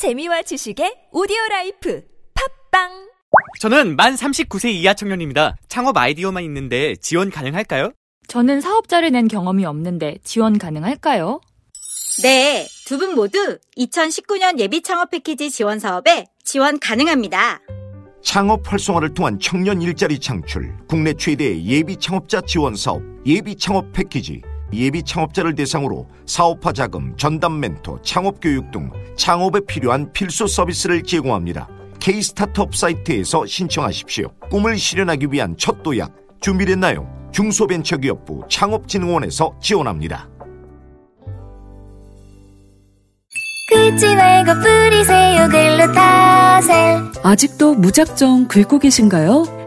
재미와 지식의 오디오 라이프 팟빵 저는 만 39세 이하 청년입니다. 창업 아이디어만 있는데 지원 가능할까요? 저는 사업자를 낸 경험이 없는데 지원 가능할까요? 네, 두 분 모두 2019년 예비 창업 패키지 지원 사업에 지원 가능합니다. 창업 활성화를 통한 청년 일자리 창출, 국내 최대의 예비 창업자 지원 사업, 예비 창업 패키지, 예비 창업자를 대상으로 사업화 자금, 전담 멘토, 창업 교육 등 창업에 필요한 필수 서비스를 제공합니다. K 스타트업 사이트에서 신청하십시오. 꿈을 실현하기 위한 첫 도약 준비됐나요? 중소벤처기업부 창업진흥원에서 지원합니다. 긁지 말고 뿌리세요 글루타셀 아직도 무작정 긁고 계신가요?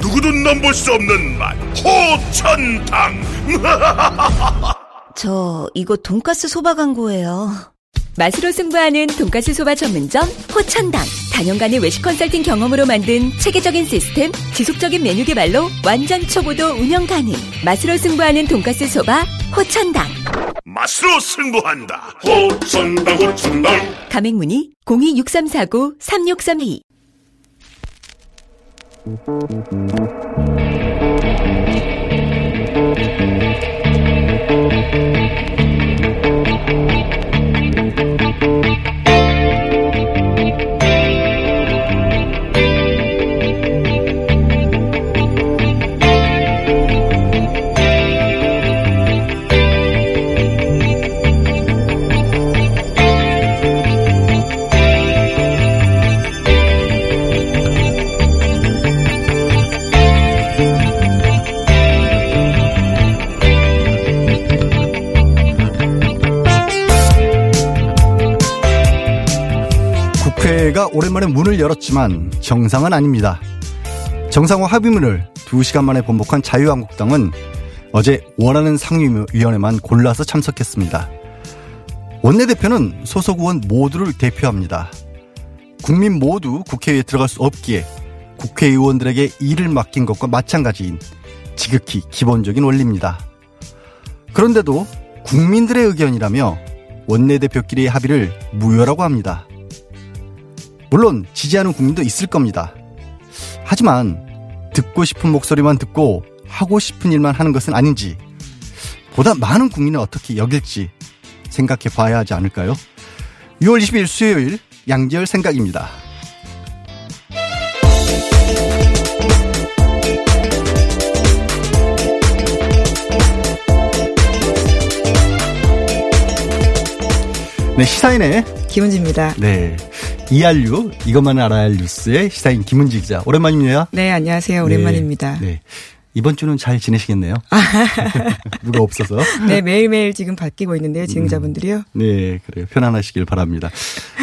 누구도 넘볼 수 없는 맛. 호천당. 저 이거 돈가스 소바 광고예요. 맛으로 승부하는 돈가스 소바 전문점 호천당 단연간의 외식 컨설팅 경험으로 만든 체계적인 시스템 지속적인 메뉴 개발로 완전 초보도 운영 가능 맛으로 승부하는 돈가스 소바 호천당 맛으로 승부한다. 호천당 호천당. 가맹문의 026349-3632 국회 오랜만에 문을 열었지만 정상은 아닙니다. 정상화 합의문을 2시간 만에 번복한 자유한국당은 어제 원하는 상임위원회만 골라서 참석했습니다. 원내대표는 소속 의원 모두를 대표합니다. 국민 모두 국회에 들어갈 수 없기에 국회의원들에게 일을 맡긴 것과 마찬가지인 지극히 기본적인 원리입니다. 그런데도 국민들의 의견이라며 원내대표끼리의 합의를 무효라고 합니다. 물론 지지하는 국민도 있을 겁니다. 하지만 듣고 싶은 목소리만 듣고 하고 싶은 일만 하는 것은 아닌지 보다 많은 국민은 어떻게 여길지 생각해 봐야 하지 않을까요? 6월 20일 수요일 양지열 생각입니다. 네, 시사인의 김은지입니다. 네. 이알류 이것만 알아야 할 뉴스의 시사인 김은지 기자 오랜만입니다. 네 안녕하세요 오랜만입니다. 네. 네. 이번 주는 잘 지내시겠네요. 누가 없어서. 네 매일매일 지금 바뀌고 있는데요 진행자분들이요. 음, 네 그래요 편안하시길 바랍니다.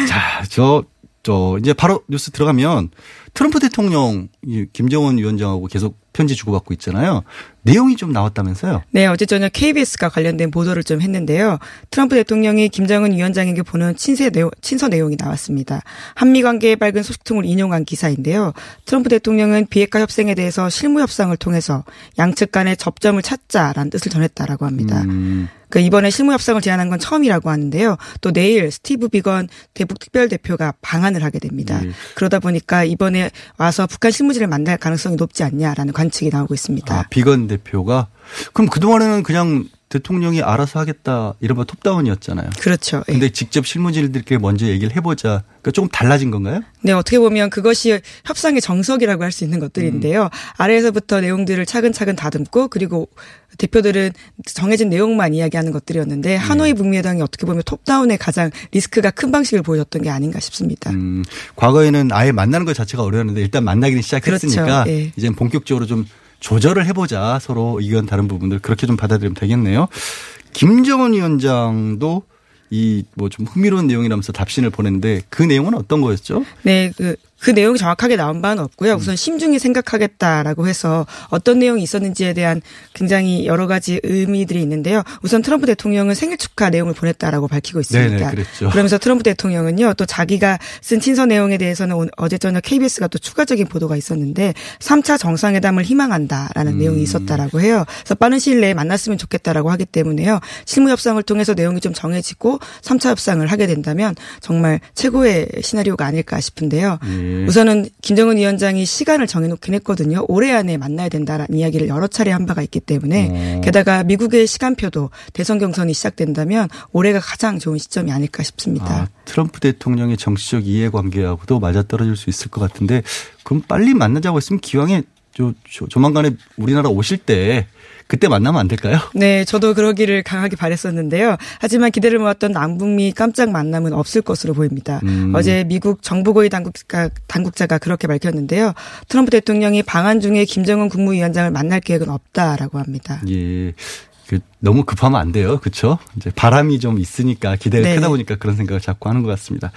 자 저 저 이제 바로 뉴스 들어가면 트럼프 대통령 김정은 위원장하고 계속 편지 주고받고 있잖아요. 내용이 좀 나왔다면서요? 네, 어제 저녁 KBS가 관련된 보도를 좀 했는데요. 트럼프 대통령이 김정은 위원장에게 보낸 친세 내용, 친서 내용이 나왔습니다. 한미 관계의 밝은 소식통을 인용한 기사인데요. 트럼프 대통령은 비핵화 협상에 대해서 실무 협상을 통해서 양측 간의 접점을 찾자라는 뜻을 전했다라고 합니다. 음. 그 이번에 실무 협상을 제안한 건 처음이라고 하는데요. 또 내일 스티브 비건 대북 특별 대표가 방한을 하게 됩니다. 네. 그러다 보니까 이번에 와서 북한 실무진을 만날 가능성이 높지 않냐라는 관측이 나오고 있습니다. 아, 비건 대표가 그럼 그 동안에는 그냥 대통령이 알아서 하겠다 이른바 톱다운이었잖아요. 그렇죠. 근데 예. 직접 실무진들께 먼저 얘기를 해보자. 그러니까 조금 달라진 건가요? 네, 어떻게 보면 그것이 협상의 정석이라고 할 수 있는 것들인데요. 음. 아래에서부터 내용들을 차근차근 다듬고 그리고 대표들은 정해진 내용만 이야기하는 것들이었는데 하노이 북미회당이 어떻게 보면 톱다운의 가장 리스크가 큰 방식을 보여줬던 게 아닌가 싶습니다. 음, 과거에는 아예 만나는 것 자체가 어려웠는데 일단 만나기는 시작했으니까 그렇죠. 네. 이제 본격적으로 좀 조절을 해보자 서로 의견 다른 부분들 그렇게 좀 받아들이면 되겠네요. 김정은 위원장도 이 뭐 좀 흥미로운 내용이라면서 답신을 보냈는데 그 내용은 어떤 거였죠? 네, 그 그 내용이 정확하게 나온 바는 없고요. 우선 심중히 생각하겠다라고 해서 어떤 내용이 있었는지에 대한 굉장히 여러 가지 의미들이 있는데요. 우선 트럼프 대통령은 생일 축하 내용을 보냈다라고 밝히고 있습니다. 네네. 그러면서 트럼프 대통령은요, 또 자기가 쓴 친서 내용에 대해서는 어제 저녁 KBS가 또 추가적인 보도가 있었는데 3차 정상회담을 희망한다라는 음. 내용이 있었다라고 해요. 그래서 빠른 시일 내에 만났으면 좋겠다라고 하기 때문에요. 실무 협상을 통해서 내용이 좀 정해지고 3차 협상을 하게 된다면 정말 최고의 시나리오가 아닐까 싶은데요. 예. 우선은 김정은 위원장이 시간을 정해놓긴 했거든요. 올해 안에 만나야 된다라는 이야기를 여러 차례 한 바가 있기 때문에 어. 게다가 미국의 시간표도 대선 경선이 시작된다면 올해가 가장 좋은 시점이 아닐까 싶습니다. 아, 트럼프 대통령의 정치적 이해관계하고도 맞아떨어질 수 있을 것 같은데 그럼 빨리 만나자고 했으면 기왕에 조, 조, 조만간에 우리나라 오실 때 그때 만나면 안 될까요? 네, 저도 그러기를 강하게 바랬었는데요. 하지만 기대를 모았던 남북미 깜짝 만남은 없을 것으로 보입니다. 음. 어제 미국 정부고위 당국자, 당국자가 그렇게 밝혔는데요. 트럼프 대통령이 방한 중에 김정은 국무위원장을 만날 계획은 없다라고 합니다. 예. 그 너무 급하면 안 돼요. 그렇죠? 이제 바람이 좀 있으니까 기대가 네. 크다 보니까 그런 생각을 자꾸 하는 것 같습니다.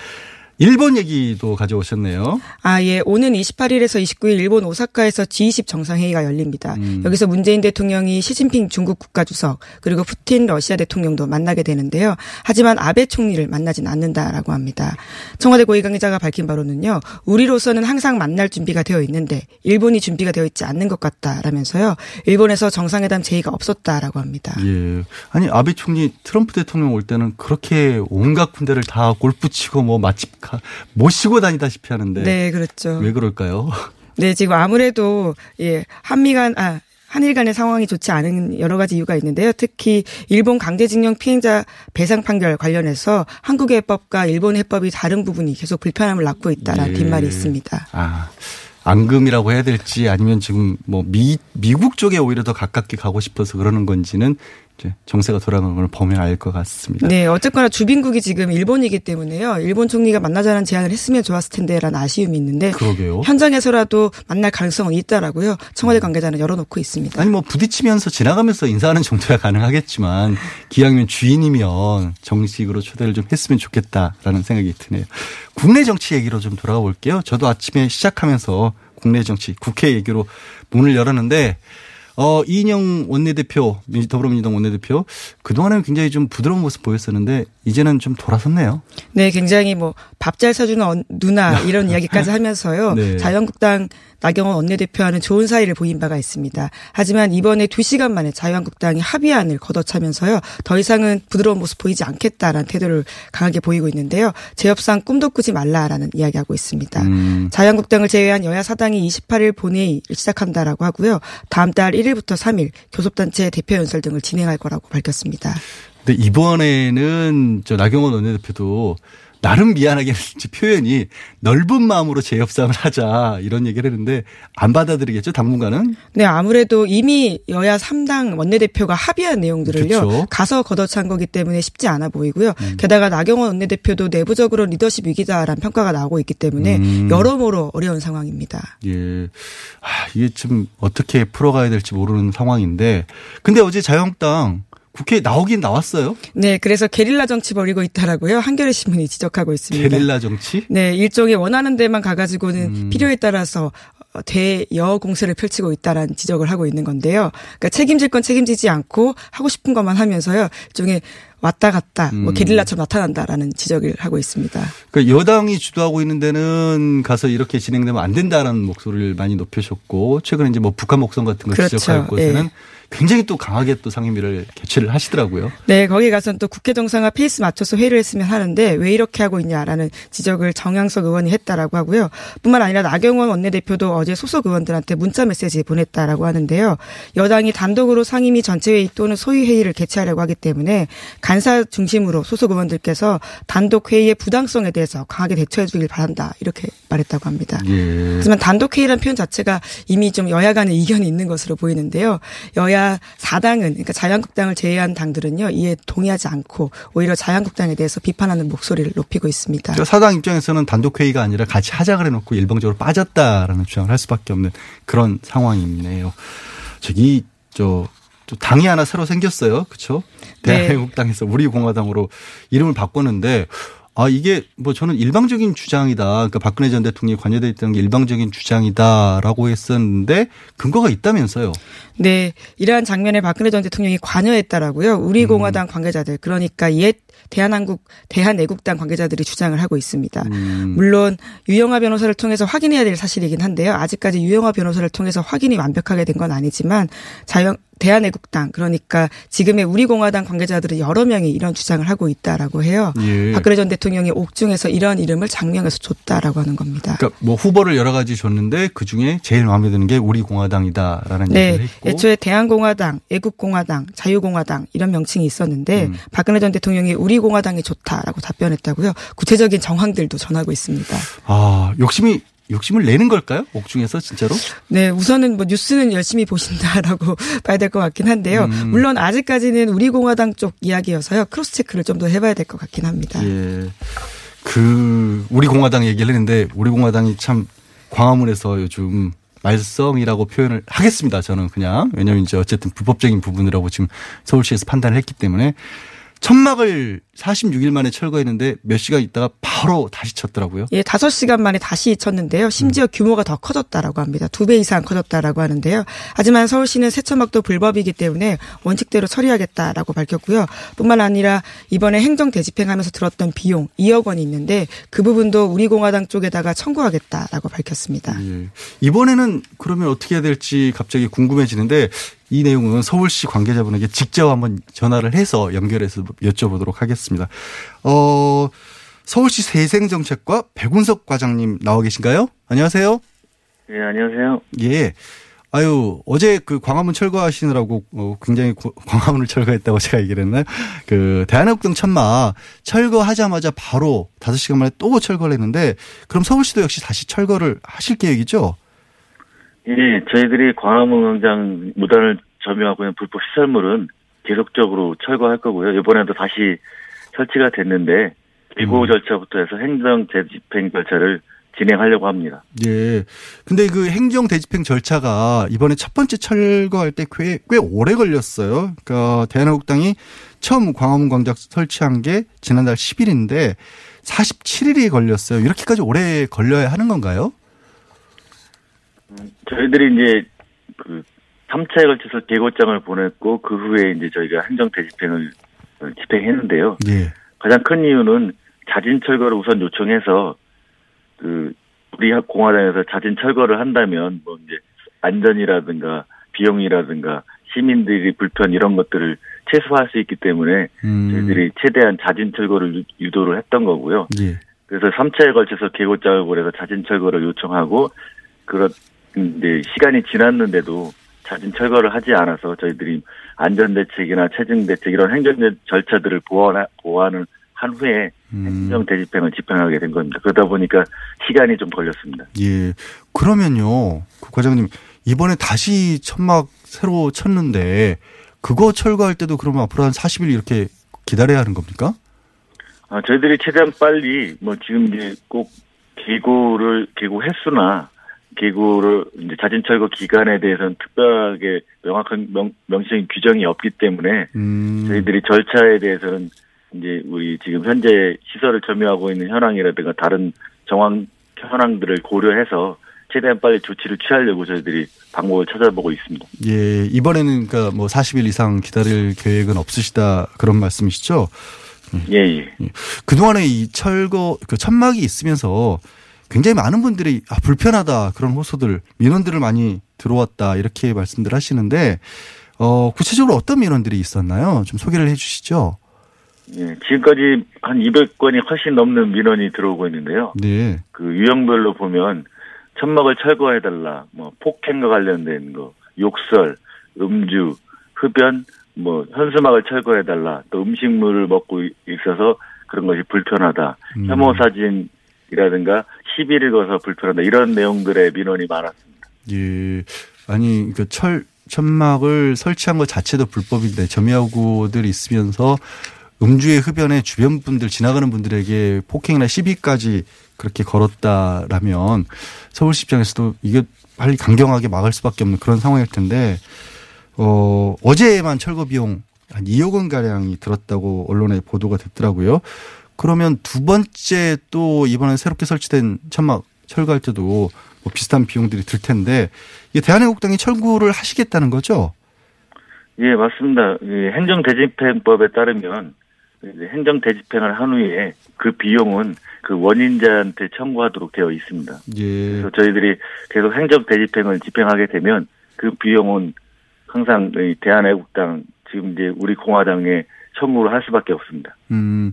일본 얘기도 가져오셨네요. 아, 예. 오는 28일에서 29일 일본 오사카에서 G20 정상회의가 열립니다. 음. 여기서 문재인 대통령이 시진핑 중국 국가주석 그리고 푸틴 러시아 대통령도 만나게 되는데요. 하지만 아베 총리를 만나진 않는다라고 합니다. 청와대 고위 관계자가 밝힌 바로는요. 우리로서는 항상 만날 준비가 되어 있는데 일본이 준비가 되어 있지 않는 것 같다라면서요. 일본에서 정상회담 제의가 없었다라고 합니다. 예. 아니 아베 총리 트럼프 대통령 올 때는 그렇게 온갖 군대를 다 골프 치고 뭐 맛집 가 모시고 다니다시피 하는데 네, 그렇죠. 왜 그럴까요? 네, 지금 아무래도 예 한미 간 아. 한일 간의 상황이 좋지 않은 여러 가지 이유가 있는데요. 특히 일본 강제징용 피해자 배상 판결 관련해서 한국의 해법과 일본 해법이 다른 부분이 계속 불편함을 낳고 있다라는 예. 뒷말이 있습니다. 아, 앙금이라고 해야 될지 아니면 지금 뭐 미, 미국 쪽에 오히려 더 가깝게 가고 싶어서 그러는 건지는 정세가 돌아가는 걸 보면 알 것 같습니다. 네, 어쨌거나 주빈국이 지금 일본이기 때문에요. 일본 총리가 만나자는 제안을 했으면 좋았을 텐데라는 아쉬움이 있는데 그러게요. 현장에서라도 만날 가능성은 있다라고요. 청와대 관계자는 열어놓고 있습니다. 아니 뭐 부딪히면서 지나가면서 인사하는 정도야 가능하겠지만 기왕이면 주인이면 정식으로 초대를 좀 했으면 좋겠다라는 생각이 드네요. 국내 정치 얘기로 좀 돌아가 볼게요. 저도 아침에 시작하면서 국내 정치 국회 얘기로 문을 열었는데 어 이인영 원내대표 민- 더불어민주당 원내대표 그동안에는 굉장히 좀 부드러운 모습 보였었는데 이제는 좀 돌아섰네요. 네, 굉장히 뭐 밥 잘 사주는 언- 누나 이런 이야기까지 하면서요. 네. 자유한국당 나경원 원내대표와는 좋은 사이를 보인 바가 있습니다. 하지만 이번에 2시간 만에 자유한국당이 합의안을 걷어차면서요. 더 이상은 부드러운 모습 보이지 않겠다라는 태도를 강하게 보이고 있는데요. 재협상 꿈도 꾸지 말라라는 이야기하고 있습니다. 음. 자유한국당을 제외한 여야 사당이 28일 본회의를 시작한다라고 하고요. 다음 달 1일부터 3일 교섭단체 대표 연설 등을 진행할 거라고 밝혔습니다. 근데 이번에는 저 나경원 원내대표도 나름 미안하게 했지 표현이 넓은 마음으로 재협상을 하자 이런 얘기를 했는데 안 받아들이겠죠 당분간은 네, 아무래도 이미 여야 3당 원내대표가 합의한 내용들을요. 그쵸. 가서 걷어찬 거기 때문에 쉽지 않아 보이고요. 게다가 나경원 원내대표도 내부적으로 리더십 위기다라는 평가가 나오고 있기 때문에 음. 여러모로 어려운 상황입니다. 예 아, 이게 좀 어떻게 풀어가야 될지 모르는 상황인데 근데 어제 자유한국당 국회에 나오긴 나왔어요 네, 그래서 게릴라 정치 벌이고 있다라고요. 한겨레 신문이 지적하고 있습니다. 게릴라 정치 네, 일종의 원하는 데만 가가지고는 음. 필요에 따라서 어, 대여 공세를 펼치고 있다라는 지적을 하고 있는 건데요. 그러니까 책임질 건 책임지지 않고 하고 싶은 것만 하면서요. 일종의 왔다 갔다 뭐 음. 게릴라처럼 나타난다라는 지적을 하고 있습니다. 그러니까 여당이 주도하고 있는 데는 가서 이렇게 진행되면 안 된다라는 목소리를 많이 높여셨고 최근에 이제 뭐 북한 목성 같은 걸 그렇죠. 지적할 곳에는 예. 굉장히 또 강하게 또 상임위를 개최를 하시더라고요. 네, 거기 가서는 또 국회 정상화 페이스 맞춰서 회의를 했으면 하는데 왜 이렇게 하고 있냐라는 지적을 정양석 의원이 했다라고 하고요. 뿐만 아니라 나경원 원내대표도 어제 소속 의원들한테 문자 메시지 보냈다라고 하는데요. 여당이 단독으로 상임위 전체 회의 또는 소위 회의를 개최하려고 하기 때문에 간사 중심으로 소속 의원들께서 단독 회의의 부당성에 대해서 강하게 대처해 주길 바란다. 이렇게 말했다고 합니다. 예. 하지만 단독 회의라는 표현 자체가 이미 좀 여야 간의 이견이 있는 것으로 보이는데요. 여야 4당은 그러니까 자유한국당을 제외한 당들은요. 이에 동의하지 않고 오히려 자유한국당에 대해서 비판하는 목소리를 높이고 있습니다. 그러니까 사당 입장에서는 단독 회의가 아니라 같이 하자 그래놓고 일방적으로 빠졌다라는 주장을 할 수밖에 없는 그런 상황이네요. 저기 저. 또 당이 하나 새로 생겼어요. 그렇죠? 네. 대한민국당에서 우리공화당으로 이름을 바꿨는데 아 이게 뭐 저는 일방적인 주장이다. 그러니까 박근혜 전 대통령이 관여돼 있다는 게 일방적인 주장이다라고 했었는데 근거가 있다면서요. 네, 이러한 장면에 박근혜 전 대통령이 관여했다라고요. 우리 공화당 관계자들 그러니까 옛 대한한국 대한애국당 관계자들이 주장을 하고 있습니다. 음. 물론 유영아 변호사를 통해서 확인해야 될 사실이긴 한데요. 아직까지 유영아 변호사를 통해서 확인이 완벽하게 된 건 아니지만 자영 대한애국당 그러니까 지금의 우리 공화당 관계자들은 여러 명이 이런 주장을 하고 있다라고 해요. 예. 박근혜 전 대통령이 옥중에서 이런 이름을 장명해서 줬다라고 하는 겁니다. 그러니까 뭐 후보를 여러 가지 줬는데 그 중에 제일 마음에 드는 게 우리 공화당이다라는 네, 얘기를 했고 애초에 대한공화당, 애국공화당, 자유공화당 이런 명칭이 있었는데 음. 박근혜 전 대통령이 우리 공화당이 좋다라고 답변했다고요. 구체적인 정황들도 전하고 있습니다. 아 욕심이 욕심을 내는 걸까요? 옥중에서 진짜로? 네, 우선은 뭐 뉴스는 열심히 보신다라고 봐야 될 것 같긴 한데요. 음. 물론 아직까지는 우리 공화당 쪽 이야기여서요. cross check를 좀 더 해봐야 될 것 같긴 합니다. 예. 그 우리 공화당 얘기를 했는데 우리 공화당이 참 광화문에서 요즘 말썽이라고 표현을 하겠습니다. 저는 그냥 왜냐하면 이제 어쨌든 불법적인 부분이라고 지금 서울시에서 판단을 했기 때문에 천막을 46일 만에 철거했는데 몇 시간 있다가 바로 다시 쳤더라고요. 예, 5시간 만에 다시 쳤는데요. 심지어 규모가 더 커졌다라고 합니다. 두 배 이상 커졌다라고 하는데요. 하지만 서울시는 세천막도 불법이기 때문에 원칙대로 처리하겠다라고 밝혔고요. 뿐만 아니라 이번에 행정 대집행하면서 들었던 비용 2억 원이 있는데 그 부분도 우리 공화당 쪽에다가 청구하겠다라고 밝혔습니다. 예. 이번에는 그러면 어떻게 해야 될지 갑자기 궁금해지는데 이 내용은 서울시 관계자분에게 직접 한번 전화를 해서 연결해서 여쭤보도록 하겠습니다. 어, 서울시 세생정책과 백운석 과장님 나와 계신가요? 안녕하세요. 예, 안녕하세요. 예. 아유, 어제 그 광화문 철거하시느라고 어, 굉장히 고- 광화문을 철거했다고 제가 얘기를 했나요? 그 대한민국등 천마 철거하자마자 바로 5시간 만에 또 철거를 했는데 그럼 서울시도 역시 다시 철거를 하실 계획이죠? 예, 저희들이 광화문 광장 무단을 점유하고 있는 불법 시설물은 계속적으로 철거할 거고요. 이번에도 다시 설치가 됐는데 기고 절차부터 해서 행정 재집행 절차를 진행하려고 합니다. 예. 근데 그 행정 대집행 절차가 이번에 첫 번째 철거할 때 꽤, 꽤 오래 걸렸어요. 그러니까 대한민국당이 처음 광화문 광장 설치한 게 지난달 10일인데 47일이 걸렸어요. 이렇게까지 오래 걸려야 하는 건가요? 저희들이 이제 그 3차에 걸쳐서 계고장을 보냈고 그 후에 이제 저희가 행정 대집행을 어, 집행했는데요. 예. 가장 큰 이유는 자진 철거를 우선 요청해서 그 우리 공화당에서 자진 철거를 한다면 뭐 이제 안전이라든가 비용이라든가 시민들이 불편 이런 것들을 최소화할 수 있기 때문에 음. 저희들이 최대한 자진 철거를 유- 유도를 했던 거고요. 예. 그래서 3차에 걸쳐서 계고장을 보내서 자진 철거를 요청하고 그런 이제 시간이 지났는데도 자진 철거를 하지 않아서 저희들이 안전 대책이나 체증 대책 이런 행정 절차들을 보완 보완을 한 후에 음. 행정 대집행을 집행하게 된 겁니다. 그러다 보니까 시간이 좀 걸렸습니다. 예. 그러면요. 그 과장님, 이번에 다시 천막 새로 쳤는데 그거 철거할 때도 그러면 앞으로 한 40일 이렇게 기다려야 하는 겁니까? 아, 저희들이 최대한 빨리 뭐 지금 이제 꼭 계고를 계고 횟수나 계고를 이제 자진 철거 기간에 대해서는 특별하게 명확한 명, 명시적인 규정이 없기 때문에 음. 저희들이 절차에 대해서는 이제 우리 지금 현재 시설을 점유하고 있는 현황이라든가 다른 정황 현황들을 고려해서 최대한 빨리 조치를 취하려고 저희들이 방법을 찾아보고 있습니다. 예, 이번에는 그러니까 뭐 40일 이상 기다릴 계획은 없으시다 그런 말씀이시죠? 예, 예. 그동안에 이 철거 그 천막이 있으면서 굉장히 많은 분들이 아, 불편하다 그런 호소들 민원들을 많이 들어왔다 이렇게 말씀들 하시는데 어 구체적으로 어떤 민원들이 있었나요? 좀 소개를 해 주시죠. 예, 지금까지 한 200건이 훨씬 넘는 민원이 들어오고 있는데요. 네. 그 유형별로 보면 천막을 철거해달라, 뭐 폭행과 관련된 거, 욕설, 음주, 흡연, 뭐 현수막을 철거해달라, 또 음식물을 먹고 있어서 그런 것이 불편하다, 음. 혐오 사진 이라든가 시비를 거서 불편하다 이런 내용들의 민원이 많았습니다. 예. 아니 그 철 천막을 설치한 것 자체도 불법인데 점유하고들 있으면서 음주의 흡연에 주변 분들 지나가는 분들에게 폭행이나 시비까지 그렇게 걸었다라면 서울시 입장에서도 이게 빨리 강경하게 막을 수밖에 없는 그런 상황일 텐데 어 어제만 철거 비용 한 2억 원 가량이 들었다고 언론에 보도가 됐더라고요. 그러면 두 번째 또 이번에 새롭게 설치된 천막 철거할 때도 뭐 비슷한 비용들이 들 텐데 이게 대한애국당이 철거를 하시겠다는 거죠? 예, 맞습니다. 이 행정대집행법에 따르면 행정대집행을 한 후에 그 비용은 그 원인자한테 청구하도록 되어 있습니다. 예. 그래서 저희들이 계속 행정대집행을 집행하게 되면 그 비용은 항상 이 대한애국당 지금 이제 우리 공화당에 청구를 할 수밖에 없습니다. 음,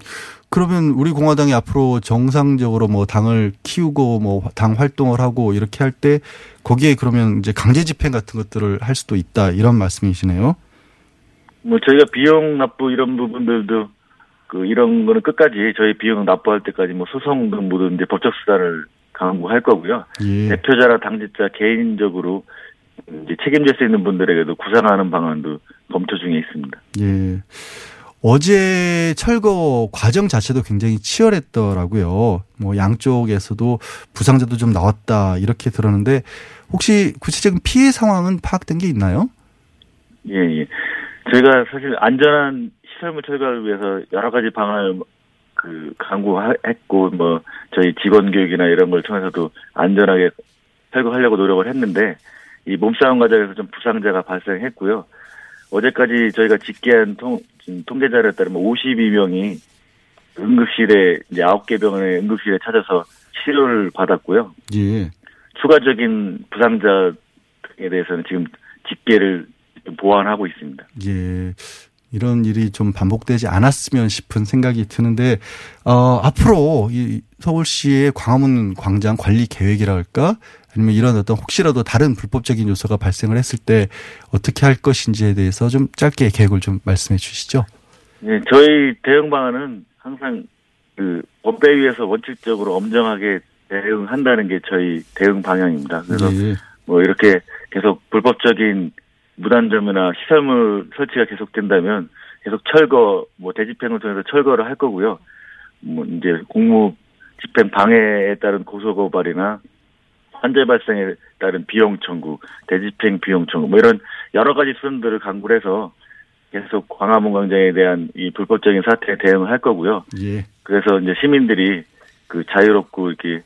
그러면 우리 공화당이 앞으로 정상적으로 뭐 당을 키우고 뭐 당 활동을 하고 이렇게 할 때 거기에 그러면 이제 강제 집행 같은 것들을 할 수도 있다 이런 말씀이시네요. 뭐 저희가 비용 납부 이런 부분들도 그 이런 거는 끝까지 저희 비용 납부할 때까지 뭐 소송 등 모든 이제 법적 수단을 강구할 거고요. 예. 대표자나 당직자 개인적으로 이제 책임질 수 있는 분들에게도 구상하는 방안도 검토 중에 있습니다. 예. 어제 철거 과정 자체도 굉장히 치열했더라고요. 뭐 양쪽에서도 부상자도 좀 나왔다 이렇게 들었는데 혹시 구체적인 피해 상황은 파악된 게 있나요? 예, 예. 저희가 사실 안전한 시설물 철거를 위해서 여러 가지 방안을 그 강구했고 뭐 저희 직원 교육이나 이런 걸 통해서도 안전하게 철거하려고 노력을 했는데 이 몸싸움 과정에서 좀 부상자가 발생했고요. 어제까지 저희가 집계한 통, 통계 자료에 따르면 52명이 응급실에 이제 9개 병원의 응급실에 찾아서 치료를 받았고요. 예. 추가적인 부상자에 대해서는 지금 집계를 보완하고 있습니다. 예. 이런 일이 좀 반복되지 않았으면 싶은 생각이 드는데 어 앞으로 이 서울시의 광화문 광장 관리 계획이라 할까 아니면 이런 어떤 혹시라도 다른 불법적인 요소가 발생을 했을 때 어떻게 할 것인지에 대해서 좀 짧게 계획을 좀 말씀해 주시죠. 네, 저희 대응 방안은 항상 그 법대위에서 원칙적으로 엄정하게 대응한다는 게 저희 대응 방향입니다. 그래서 예. 뭐 이렇게 계속 불법적인 무단점이나 시설물 설치가 계속된다면 계속 철거, 뭐 대집행을 통해서 철거를 할 거고요. 뭐 이제 공무 집행 방해에 따른 고소 고발이나 환자 발생에 따른 비용 청구, 대집행 비용 청구, 뭐 이런 여러 가지 수단들을 강구를 해서 계속 광화문 광장에 대한 이 불법적인 사태에 대응을 할 거고요. 예. 그래서 이제 시민들이 그 자유롭고 이렇게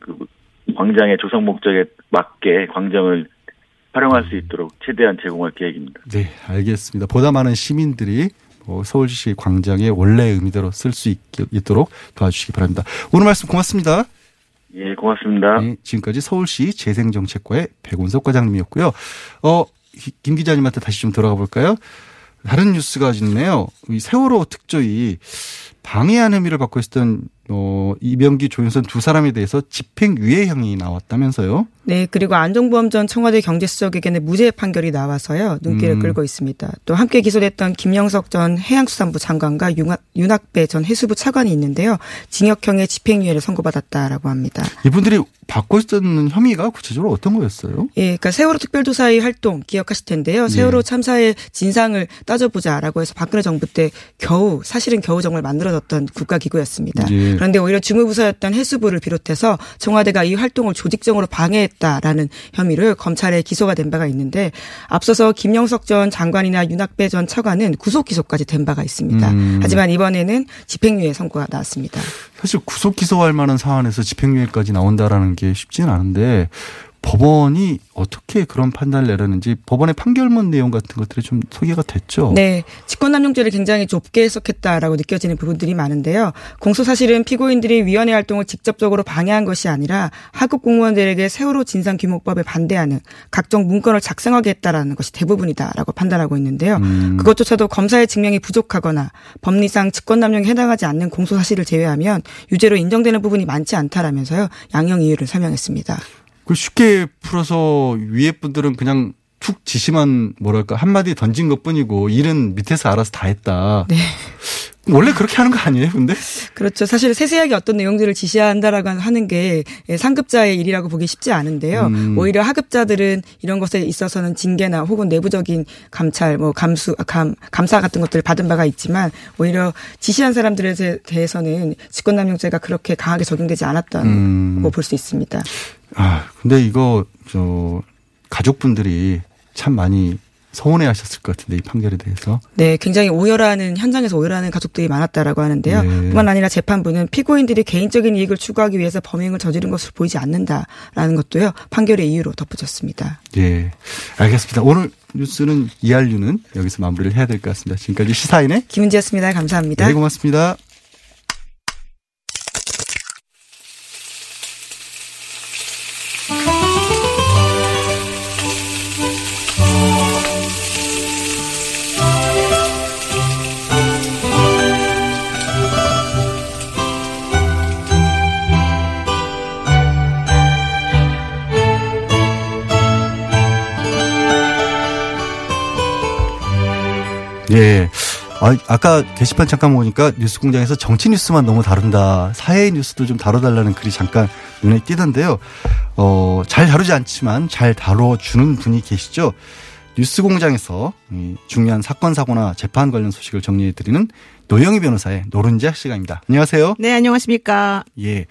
그 광장의 조성 목적에 맞게 광장을 활용할 수 있도록 최대한 제공할 계획입니다. 네, 알겠습니다. 보다 많은 시민들이 뭐 서울시 광장의 원래의 의미대로 쓸 수 있도록 도와주시기 바랍니다. 오늘 말씀 고맙습니다. 예, 고맙습니다. 네, 지금까지 서울시 재생정책과의 백운석 과장님이었고요. 어, 김 기자님한테 다시 좀 돌아가 볼까요? 다른 뉴스가 있네요. 이 세월호 특조위 방해한 혐의를 받고 있었던 어, 이병기 조윤선 두 사람에 대해서 집행유예형이 나왔다면서요? 네, 그리고 안종범 전 청와대 경제수석에게는 무죄 판결이 나와서요. 눈길을 음. 끌고 있습니다. 또 함께 기소됐던 김영석 전 해양수산부 장관과 윤학, 윤학배 전 해수부 차관이 있는데요. 징역형의 집행유예를 선고받았다라고 합니다. 이분들이 받고 있었는 혐의가 구체적으로 어떤 거였어요? 예, 그러니까 세월호 특별조사의 활동 기억하실 텐데요. 세월호 예. 참사의 진상을 따져보자라고 해서 박근혜 정부 때 겨우 사실은 겨우 정말 만들어 졌던 국가기구였습니다. 예. 그런데 오히려 주무부서였던 해수부를 비롯해서 청와대가 이 활동을 조직적으로 방해했다라는 혐의를 검찰에 기소가 된 바가 있는데 앞서서 김영석 전 장관이나 윤학배 전 차관은 구속 기소까지 된 바가 있습니다. 음. 하지만 이번에는 집행유예 선고가 나왔습니다. 사실 구속 기소할 만한 사안에서 집행유예까지 나온다라는 게 쉽지는 않은데 법원이 어떻게 그런 판단을 내렸는지 법원의 판결문 내용 같은 것들이 좀 소개가 됐죠. 네. 직권남용죄를 굉장히 좁게 해석했다라고 느껴지는 부분들이 많은데요. 공소 사실은 피고인들이 위원회 활동을 직접적으로 방해한 것이 아니라 하급 공무원들에게 세월호 진상규모법에 반대하는 각종 문건을 작성하게 했다라는 것이 대부분이다라고 판단하고 있는데요. 음. 그것조차도 검사의 증명이 부족하거나 법리상 직권남용에 해당하지 않는 공소 사실을 제외하면 유죄로 인정되는 부분이 많지 않다라면서요. 양형 이유를 설명했습니다. 그 쉽게 풀어서 위에 분들은 그냥 툭 지시만 뭐랄까 한마디 던진 것 뿐이고 일은 밑에서 알아서 다 했다. 네. 원래 그렇게 하는 거 아니에요, 근데? 그렇죠. 사실 세세하게 어떤 내용들을 지시한다라고 하는 게 상급자의 일이라고 보기 쉽지 않은데요. 음. 오히려 하급자들은 이런 것에 있어서는 징계나 혹은 내부적인 감찰, 뭐 감수, 감, 감사 같은 것들을 받은 바가 있지만 오히려 지시한 사람들에 대해서는 직권남용죄가 그렇게 강하게 적용되지 않았다고 음. 볼수 있습니다. 아, 근데 이거 저 가족분들이 참 많이 서운해 하셨을 것 같은데 이 판결에 대해서. 네, 굉장히 오열하는 현장에서 오열하는 가족들이 많았다라고 하는데요. 네. 뿐만 아니라 재판부는 피고인들이 개인적인 이익을 추구하기 위해서 범행을 저지른 것으로 보이지 않는다라는 것도요. 판결의 이유로 덧붙였습니다. 예. 알겠습니다. 오늘 뉴스는 이알류는 여기서 마무리를 해야 될 것 같습니다. 지금까지 시사인의 김은지였습니다. 감사합니다. 네, 고맙습니다. 예. 아, 아까 게시판 잠깐 보니까 뉴스 공장에서 정치 뉴스만 너무 다룬다. 사회 뉴스도 좀 다뤄달라는 글이 잠깐 눈에 띄던데요. 어, 잘 다루지 않지만 잘 다뤄주는 분이 계시죠. 뉴스 공장에서 이 중요한 사건, 사고나 재판 관련 소식을 정리해드리는 노영희 변호사의 노른자 시간입니다. 안녕하세요. 네, 안녕하십니까. 예.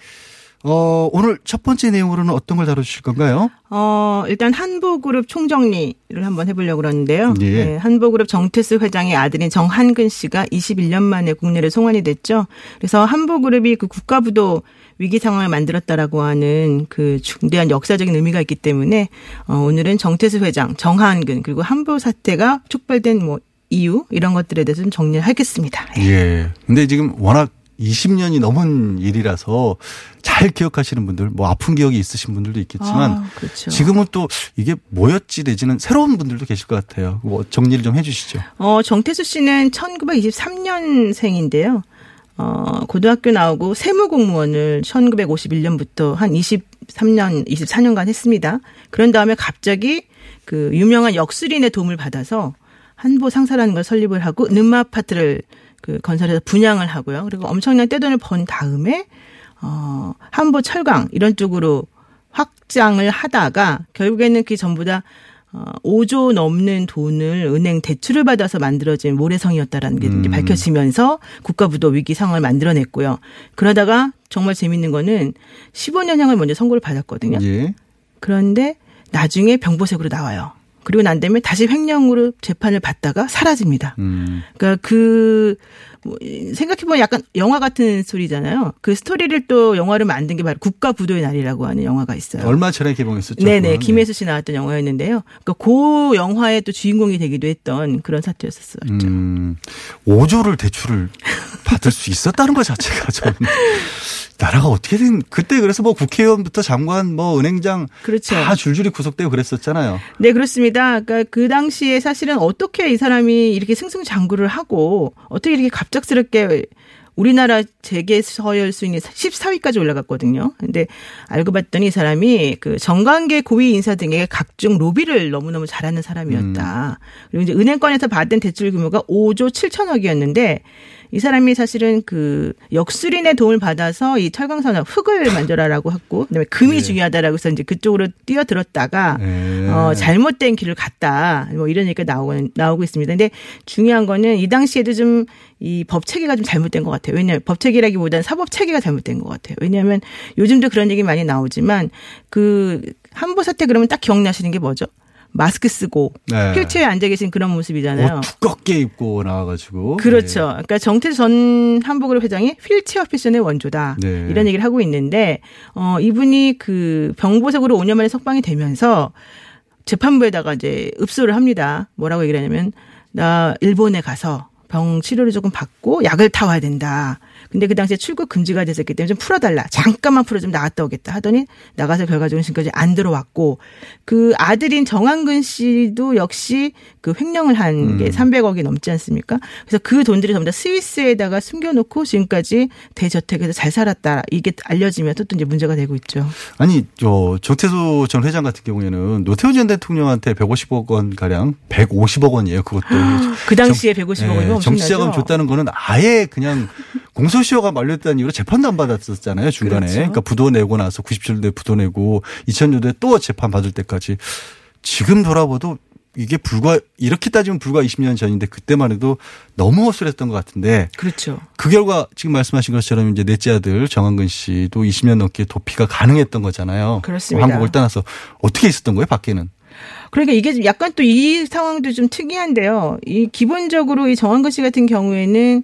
어, 오늘 첫 번째 내용으로는 어떤 걸 다뤄주실 건가요? 어, 일단 한보그룹 총정리를 한번 해보려고 그러는데요. 예. 네, 한보그룹 정태수 회장의 아들인 정한근 씨가 21년 만에 국내를 송환이 됐죠. 그래서 한보그룹이 그 국가부도 위기 상황을 만들었다라고 하는 그 중대한 역사적인 의미가 있기 때문에 어, 오늘은 정태수 회장, 정한근 그리고 한보 사태가 촉발된 뭐 이유 이런 것들에 대해서 좀 정리를 하겠습니다. 예. 근데 지금 워낙 20년이 넘은 일이라서 잘 기억하시는 분들, 뭐 아픈 기억이 있으신 분들도 있겠지만 아, 그렇죠. 지금은 또 이게 뭐였지 내지는 새로운 분들도 계실 것 같아요. 뭐 정리를 좀 해주시죠. 어, 정태수 씨는 1923년생인데요. 어, 고등학교 나오고 세무공무원을 1951년부터 한 23년, 24년간 했습니다. 그런 다음에 갑자기 그 유명한 역술인의 도움을 받아서 한보 상사라는 걸 설립을 하고 는마 아파트를 그 건설해서 분양을 하고요. 그리고 엄청난 떼돈을 번 다음에 어, 한보 철강 이런 쪽으로 확장을 하다가 결국에는 그게 전부 다 어, 5조 넘는 돈을 은행 대출을 받아서 만들어진 모래성이었다라는 게 음. 밝혀지면서 국가부도 위기 상황을 만들어냈고요. 그러다가 정말 재밌는 거는 15년형을 먼저 선고를 받았거든요. 예. 그런데 나중에 병보색으로 나와요. 그리고 난 다음에 다시 횡령으로 재판을 받다가 사라집니다. 음. 그러니까 그 뭐, 생각해보면 약간 영화 같은 스토리잖아요. 그 스토리를 또 영화를 만든 게 바로 국가 부도의 날이라고 하는 영화가 있어요. 얼마 전에 개봉했었죠. 네네. 김혜수 씨 나왔던 영화였는데요. 그러니까 그 영화의 또 주인공이 되기도 했던 그런 사태였었어요. 음, 5조를 대출을 받을 수 있었다는 것 자체가 좀 나라가 어떻게든 그때 그래서 뭐 국회의원부터 장관 뭐 은행장 그렇죠. 다 줄줄이 구속되고 그랬었잖아요. 네, 그렇습니다. 그러니까 그 당시에 사실은 어떻게 이 사람이 이렇게 승승장구를 하고 어떻게 이렇게 갑작스럽게 우리나라 재계 서열 순위 14위까지 올라갔거든요. 근데 알고 봤더니 이 사람이 그 정관계 고위 인사 등의 각종 로비를 너무너무 잘하는 사람이었다. 그리고 이제 은행권에서 받은 대출 규모가 5조 7천억이었는데 이 사람이 사실은 그 역술인의 도움을 받아서 이 철강산업 흙을 만들어라고 했고 그다음에 금이 네. 중요하다라고 해서 이제 그쪽으로 뛰어들었다가 네. 어 잘못된 길을 갔다 뭐 이런 얘기가 나오고 나오고 있습니다. 근데 중요한 거는 이 당시에도 좀 이 법 체계가 좀 잘못된 것 같아요. 왜냐하면 법 체계라기보다는 사법 체계가 잘못된 것 같아요. 왜냐하면 요즘도 그런 얘기 많이 나오지만 그 한보 사태 그러면 딱 기억나시는 게 뭐죠? 마스크 쓰고 네. 휠체어에 앉아 계신 그런 모습이잖아요. 옷 두껍게 입고 나와가지고. 그렇죠. 그러니까 정태 전 한복그룹 회장이 휠체어 패션의 원조다. 네. 이런 얘기를 하고 있는데 어 이분이 그 병보석으로 5년 만에 석방이 되면서 재판부에다가 이제 읍소를 합니다. 뭐라고 얘기를 하냐면 나 일본에 가서 병 치료를 조금 받고 약을 타와야 된다. 근데 그 당시에 출국 금지가 됐었기 때문에 좀 풀어달라. 잠깐만 풀어 좀 나갔다 오겠다 하더니 나가서 결과적으로 지금까지 안 들어왔고 그 아들인 정한근 씨도 역시 그 횡령을 한게 음. 300억이 넘지 않습니까? 그래서 그 돈들이 전부 다 스위스에다가 숨겨놓고 지금까지 대저택에서 잘 살았다. 이게 알려지면서 또 이제 문제가 되고 있죠. 아니, 저, 정태수 전 회장 같은 경우에는 노태우 전 대통령한테 150억 원 가량 150억 원이에요. 그것도. 그 당시에 150억 원이면 엄청나죠. 정치자금 줬다는 거는 아예 그냥 공 소시효가 만료됐다는 이유로 재판도 안 받았었잖아요. 중간에. 그렇죠. 그러니까 부도 내고 나서 97년도에 부도 내고 2000년도에 또 재판 받을 때까지 지금 돌아봐도 이게 불과 이렇게 따지면 불과 20년 전인데 그때만 해도 너무 허술했던 것 같은데 그렇죠. 그 결과 지금 말씀하신 것처럼 이제 넷째 아들 정한근 씨도 20년 넘게 도피가 가능했던 거잖아요. 그렇습니다. 한국을 떠나서 어떻게 있었던 거예요, 밖에는? 그러니까 이게 좀 약간 또 이 상황도 좀 특이한데요. 이 기본적으로 이 정한근 씨 같은 경우에는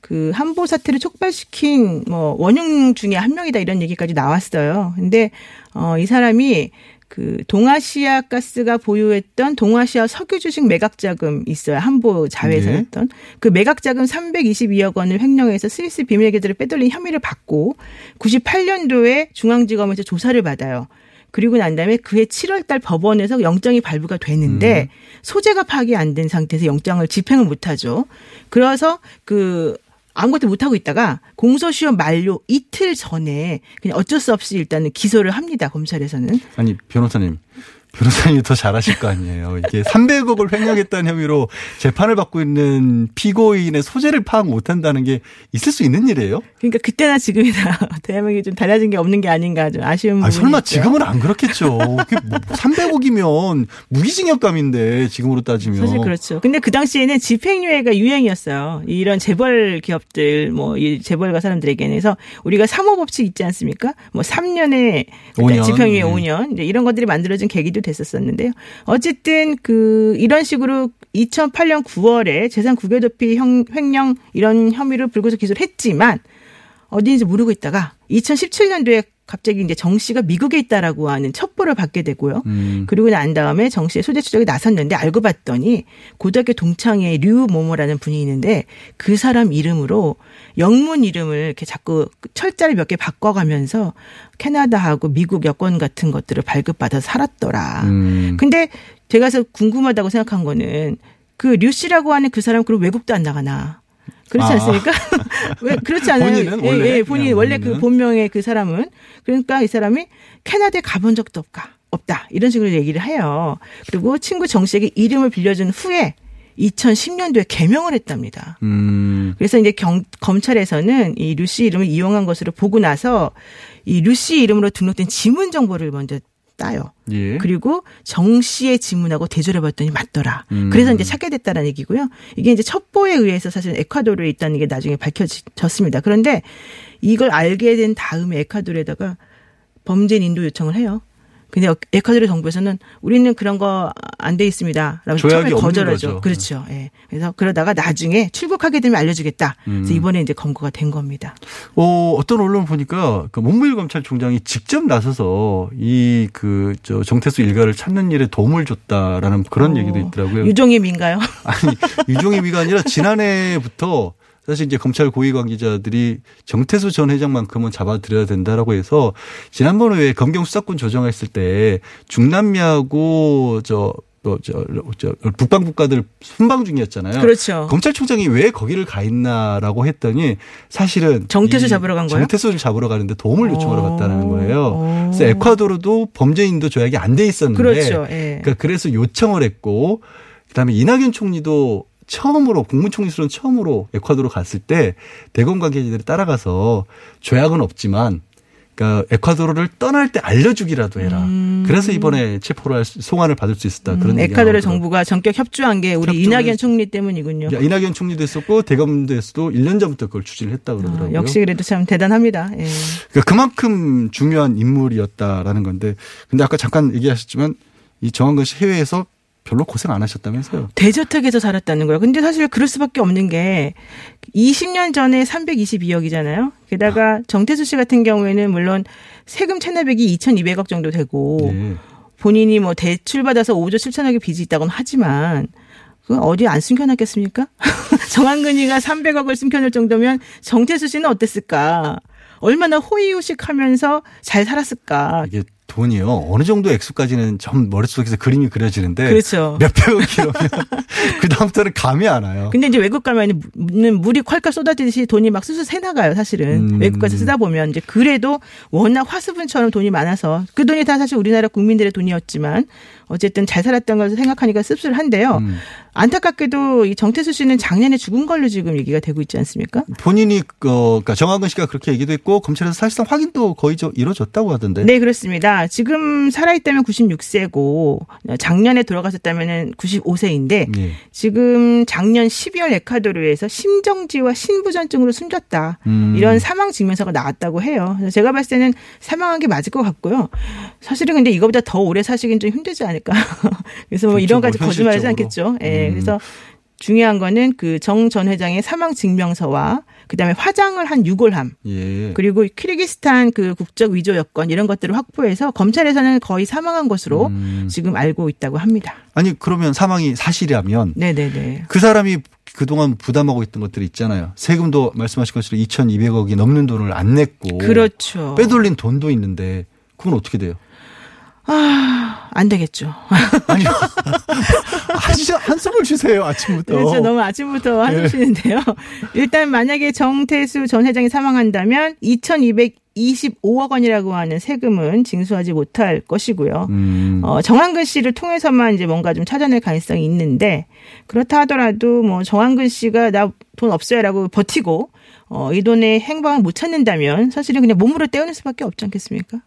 그 한보 사태를 촉발시킨 뭐 원흉 중에 한 명이다 이런 얘기까지 나왔어요. 근데 어이 사람이 그 동아시아 가스가 보유했던 동아시아 석유 주식 매각 자금 있어요. 한보 자회사였던 그 매각 자금 322억 원을 횡령해서 스위스 비밀 계좌를 빼돌린 혐의를 받고 98년도에 중앙지검에서 조사를 받아요. 그리고 난 다음에 그해 7월 달 법원에서 영장이 발부가 되는데 소재가 파악이 안 된 상태에서 영장을 집행을 못 하죠. 그래서 그 아무것도 못 하고 있다가 공소시효 만료 이틀 전에 그냥 어쩔 수 없이 일단은 기소를 합니다. 검찰에서는. 아니 변호사님 변호사님이 더 잘하실 거 아니에요. 이게 300억을 횡령했다는 혐의로 재판을 받고 있는 피고인의 소재를 파악 못한다는 게 있을 수 있는 일이에요? 그러니까 그때나 지금이나 대한민국이 좀 달라진 게 없는 게 아닌가 좀 아쉬운 부분이 아, 설마 있죠. 지금은 안 그렇겠죠. 뭐 300억이면 무기징역감인데 지금으로 따지면 사실 그렇죠. 근데 그 당시에는 집행유예가 유행이었어요. 이런 재벌 기업들, 뭐, 이 재벌가 사람들에게는. 그래서 우리가 사모 법칙 있지 않습니까? 뭐, 3년에 5년. 집행유예 네. 5년. 이제 이런 것들이 만들어진 계기도 됐었었는데요. 어쨌든 그, 이런 식으로 2008년 9월에 재산 국외 도피 형- 횡령 이런 혐의로 불구속 기소를 했지만 어디인지 모르고 있다가 2017년도에 갑자기 이제 정 씨가 미국에 있다라고 하는 첩보를 받게 되고요. 음. 그리고 난 다음에 정 씨의 소재 추적에 나섰는데 알고 봤더니 고등학교 동창의 류모모라는 분이 있는데 그 사람 이름으로 영문 이름을 이렇게 자꾸 철자를 몇 개 바꿔가면서 캐나다하고 미국 여권 같은 것들을 발급받아서 살았더라. 음. 근데 제가 그래서 궁금하다고 생각한 거는 그 류 씨라고 하는 그 사람 그럼 외국도 안 나가나. 그렇지 아. 않습니까? 왜 그렇지 않아요? 본인은 예, 원래 예, 본인 그냥 원래 그 본인은? 본명의 그 사람은 그러니까 이 사람이 캐나다에 가본 적도 없다. 없다. 이런 식으로 얘기를 해요. 그리고 친구 정 씨에게 이름을 빌려준 후에 2010년도에 개명을 했답니다. 음. 그래서 이제 경, 검찰에서는 이 루시 이름을 이용한 것으로 보고 나서 이 루시 이름으로 등록된 지문 정보를 먼저 따요. 예. 그리고 정 씨의 지문하고 대조를 봤더니 맞더라. 음. 그래서 이제 찾게 됐다는 얘기고요. 이게 이제 첩보에 의해서 사실 에콰도르에 있다는 게 나중에 밝혀졌습니다. 그런데 이걸 알게 된 다음에 에콰도르에다가 범죄인 인도 요청을 해요. 근데 에콰도르 정부에서는 우리는 그런 거 안 돼 있습니다라고 처음에 거절하죠. 그렇죠. 예. 그래서 그러다가 나중에 출국하게 되면 알려주겠다. 그래서 음. 이번에 이제 검거가 된 겁니다. 어, 어떤 언론 보니까 그 문무일 검찰총장이 직접 나서서 이 그 저 정태수 일가를 찾는 일에 도움을 줬다라는 그런 어, 얘기도 있더라고요. 유종임인가요? 아니 유종임이가 아니라 지난해부터 사실 이제 검찰 고위 관계자들이 정태수 전 회장만큼은 잡아들여야 된다라고 해서 지난번에 왜 검경 수사권 조정했을 때 중남미하고 저 뭐, 저, 저, 북방 국가들 순방 중이었잖아요. 그렇죠. 검찰총장이 왜 거기를 가 있나라고 했더니 사실은 정태수 이 잡으러 간 거예요? 정태수를 잡으러 가는데 도움을 요청하러 어. 갔다는 거예요. 어. 그래서 에콰도르도 범죄인도 조약이 안 돼 있었는데 그렇죠. 예. 그러니까 그래서 요청을 했고 그다음에 이낙연 총리도 처음으로 국무총리로는 처음으로 에콰도르 갔을 때 대검 관계자들이 따라가서 조약은 없지만 그러니까 에콰도르를 떠날 때 알려주기라도 해라. 그래서 이번에 체포를 할 수- 송환을 받을 수 있었다. 그런 음, 얘기가 에콰도르. 정부가 전격 협조한 게 우리 이낙연 했- 총리 때문이군요. 야, 이낙연 총리도 했었고 대검도에서도 1년 전부터 그걸 추진을 했다 그러더라고요. 아, 역시 그래도 참 대단합니다. 예. 그러니까 그만큼 중요한 인물이었다라는 건데 근데 아까 잠깐 얘기하셨지만 이 정한근 씨 해외에서 별로 고생 안 하셨다면서요? 대저택에서 살았다는 거예요. 근데 사실 그럴 수밖에 없는 게 20년 전에 322억이잖아요. 게다가 정태수 씨 같은 경우에는 물론 세금 체납액이 2,200억 정도 되고 네. 본인이 뭐 대출 받아서 5조 7천억의 빚이 있다고는 하지만 그 어디 안 숨겨놨겠습니까? 정한근이가 300억을 숨겨놓을 정도면 정태수 씨는 어땠을까? 얼마나 호의호식하면서 잘 살았을까? 이게 돈이요 어느 정도 액수까지는 좀 머릿속에서 그림이 그려지는데 그렇죠. 몇백억이라면 그 다음부터는 감이 안 와요. 근데 이제 외국 가면은 물이 콸콸 쏟아지듯이 돈이 막 술술 새 나가요, 사실은. 음. 외국 가서 쓰다 보면 이제 그래도 워낙 화수분처럼 돈이 많아서 그 돈이 다 사실 우리나라 국민들의 돈이었지만 어쨌든 잘 살았던 것을 생각하니까 씁쓸한데요. 음. 안타깝게도 이 정태수 씨는 작년에 죽은 걸로 지금 얘기가 되고 있지 않습니까? 본인이 어, 그러니까 정학은 씨가 그렇게 얘기도 했고 검찰에서 사실상 확인도 거의 저 이루어졌다고 하던데. 네, 그렇습니다. 지금 살아있다면 96세고 작년에 돌아가셨다면 95세인데 예. 지금 작년 12월 에콰도르에서 심정지와 신부전증으로 숨졌다. 음. 이런 사망 증명서가 나왔다고 해요. 그래서 제가 봤을 때는 사망한 게 맞을 것 같고요. 사실은 근데 이거보다 더 오래 사시긴 좀 힘들지 않을까. 그래서 뭐 그렇죠. 이런 뭐 가지 거짓말하지. 않겠죠. 예. 음. 그래서 중요한 거는 그 정 전 회장의 사망 증명서와 그다음에 화장을 한 유골함 예. 그리고 키르기스탄 그 국적 위조 여건 이런 것들을 확보해서 검찰에서는 거의 사망한 것으로 음. 지금 알고 있다고 합니다. 아니 그러면 사망이 사실이라면 네네네. 그 사람이 그동안 부담하고 있던 것들이 있잖아요. 세금도 말씀하신 것처럼 2,200억이 넘는 돈을 안 냈고 그렇죠. 빼돌린 돈도 있는데 그건 어떻게 돼요? 아, 안 되겠죠. 아니, 아, 진짜 한숨을 쉬세요, 아침부터. 그래서 너무 아침부터 한숨 예. 쉬는데요. 일단 만약에 정태수 전 회장이 사망한다면 2,225억 원이라고 하는 세금은 징수하지 못할 것이고요. 음. 어, 정한근 씨를 통해서만 이제 뭔가 좀 찾아낼 가능성이 있는데 그렇다 하더라도 뭐 정한근 씨가 나 돈 없어요라고 버티고 어, 이 돈의 행방을 못 찾는다면 사실은 그냥 몸으로 떼어낼 수밖에 없지 않겠습니까?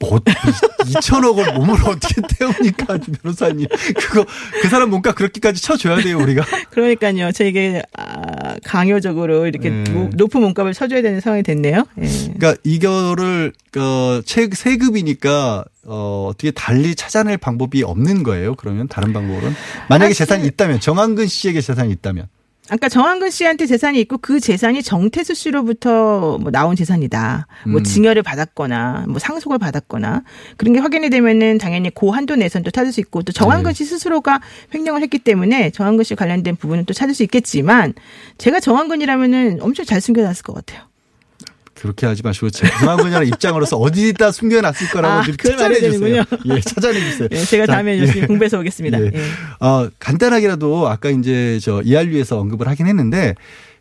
뭐, 2천억을 몸으로 어떻게 태웁니까, 변호사님. 그거, 그 사람 뭔가 그렇게까지 쳐줘야 돼요, 우리가. 그러니까요. 저에게 아, 강요적으로 이렇게 네. 노- 높은 몸값을 쳐줘야 되는 상황이 됐네요. 예. 그러니까 이거를, 어, 체, 세급이니까, 어, 어떻게 달리 찾아낼 방법이 없는 거예요, 그러면? 다른 방법은? 만약에 사실- 재산이 있다면, 정한근 씨에게 재산이 있다면. 아까 정한근 씨한테 재산이 있고 그 재산이 정태수 씨로부터 뭐 나온 재산이다. 뭐 음. 증여를 받았거나 뭐 상속을 받았거나 그런 게 확인이 되면은 당연히 그 한도 내선 또 찾을 수 있고 또 정한근 네. 씨 스스로가 횡령을 했기 때문에 정한근 씨 관련된 부분은 또 찾을 수 있겠지만 제가 정한근이라면은 엄청 잘 숨겨놨을 것 같아요. 그렇게 하지 마시고, 제 정한근이라는 입장으로서 어디다 숨겨놨을 거라고 아, 좀 찾아내주세요. 예, 찾아내주세요. 예, 제가 자, 다음에 예. 열심히 공부해서 오겠습니다. 예. 예. 어, 간단하게라도 아까 이제 저 이한류에서 언급을 하긴 했는데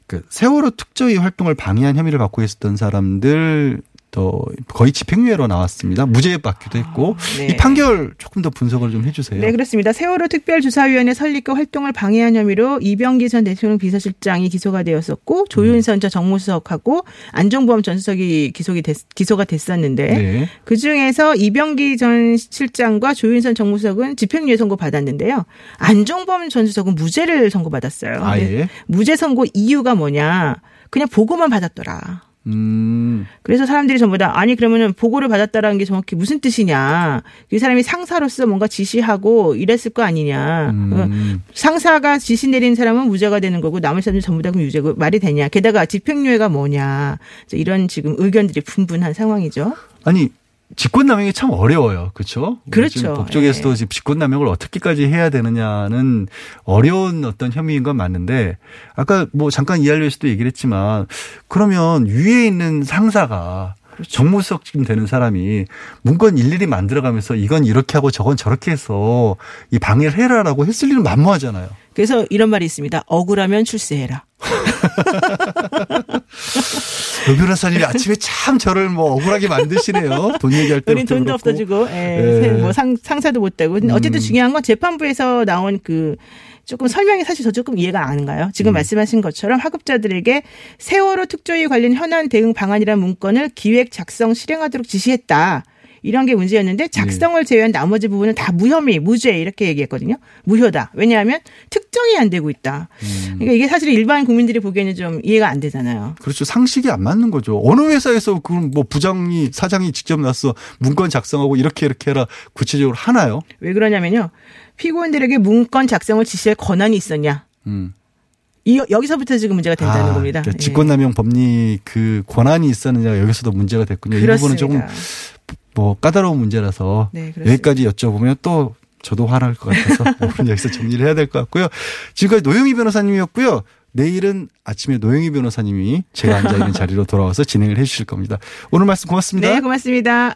그 세월호 특조위 활동을 방해한 혐의를 받고 있었던 사람들 더 거의 집행유예로 나왔습니다. 무죄 받기도 했고 네. 이 판결 조금 더 분석을 좀 해주세요. 네, 그렇습니다. 세월호 특별조사위원회 설립과 활동을 방해한 혐의로 이병기 전 대통령 비서실장이 기소가 되었었고 조윤선 전 정무수석하고 안종범 전 수석이 기소가, 됐, 기소가 됐었는데 네. 그 중에서 이병기 전 실장과 조윤선 정무수석은 집행유예 선고 받았는데요. 안종범 전 수석은 무죄를 선고받았어요. 아, 예. 무죄 선고 이유가 뭐냐? 그냥 보고만 받았더라. 음, 그래서 사람들이 전부 다 아니 그러면은 보고를 받았다라는 게 정확히 무슨 뜻이냐? 이 사람이 상사로서 뭔가 지시하고 이랬을 거 아니냐? 어, 음. 상사가 지시 내린 사람은 무죄가 되는 거고 나머지 사람들 전부 다 그럼 유죄고 말이 되냐? 게다가 집행유예가 뭐냐? 이런 지금 의견들이 분분한 상황이죠. 아니 직권남용이 참 어려워요. 그렇죠? 그렇죠. 지금 법조계에서도 지금 직권남용을 어떻게까지 해야 되느냐는 어려운 어떤 혐의인 건 맞는데 아까 뭐 잠깐 이한료에서도 얘기를 했지만 그러면 위에 있는 상사가 정무수석 지금 되는 사람이 문건 일일이 만들어가면서 이건 이렇게 하고 저건 저렇게 해서 이 방해를 해라라고 했을 일은 만무하잖아요. 그래서 이런 말이 있습니다. 억울하면 출세해라. 여 변호사님이 아침에 참 저를 뭐 억울하게 만드시네요. 돈 얘기할 때. 우린 돈도 없어지고, 예, 예. 뭐 상, 상사도 못 되고. 어쨌든 음. 중요한 건 재판부에서 나온 그 조금 설명이 사실 저 조금 이해가 안 가요. 지금 음. 말씀하신 것처럼 하급자들에게 세월호 특조위 관련 현안 대응 방안이라는 문건을 기획 작성 실행하도록 지시했다. 이런 게 문제였는데 작성을 제외한 나머지 부분은 다 무혐의, 무죄 이렇게 얘기했거든요. 무효다. 왜냐하면 특정이 안 되고 있다. 그러니까 이게 사실 일반 국민들이 보기에는 좀 이해가 안 되잖아요. 그렇죠. 상식이 안 맞는 거죠. 어느 회사에서 그럼 뭐 부장이 사장이 직접 나서 문건 작성하고 이렇게 이렇게 해라 구체적으로 하나요? 왜 그러냐면요. 피고인들에게 문건 작성을 지시할 권한이 있었냐. 음. 이, 여기서부터 지금 문제가 된다는 아, 겁니다. 그러니까 예. 직권남용 법리 그 권한이 있었느냐가 여기서도 문제가 됐군요. 이 부분은 조금 그렇습니다. 뭐 까다로운 문제라서 네, 그렇습니다. 여기까지 여쭤보면 또 저도 화날 것 같아서 오늘 여기서 정리를 해야 될 것 같고요. 지금까지 노영희 변호사님이었고요. 내일은 아침에 노영희 변호사님이 제가 앉아 있는 자리로 돌아와서 진행을 해 주실 겁니다. 오늘 말씀 고맙습니다. 네, 고맙습니다.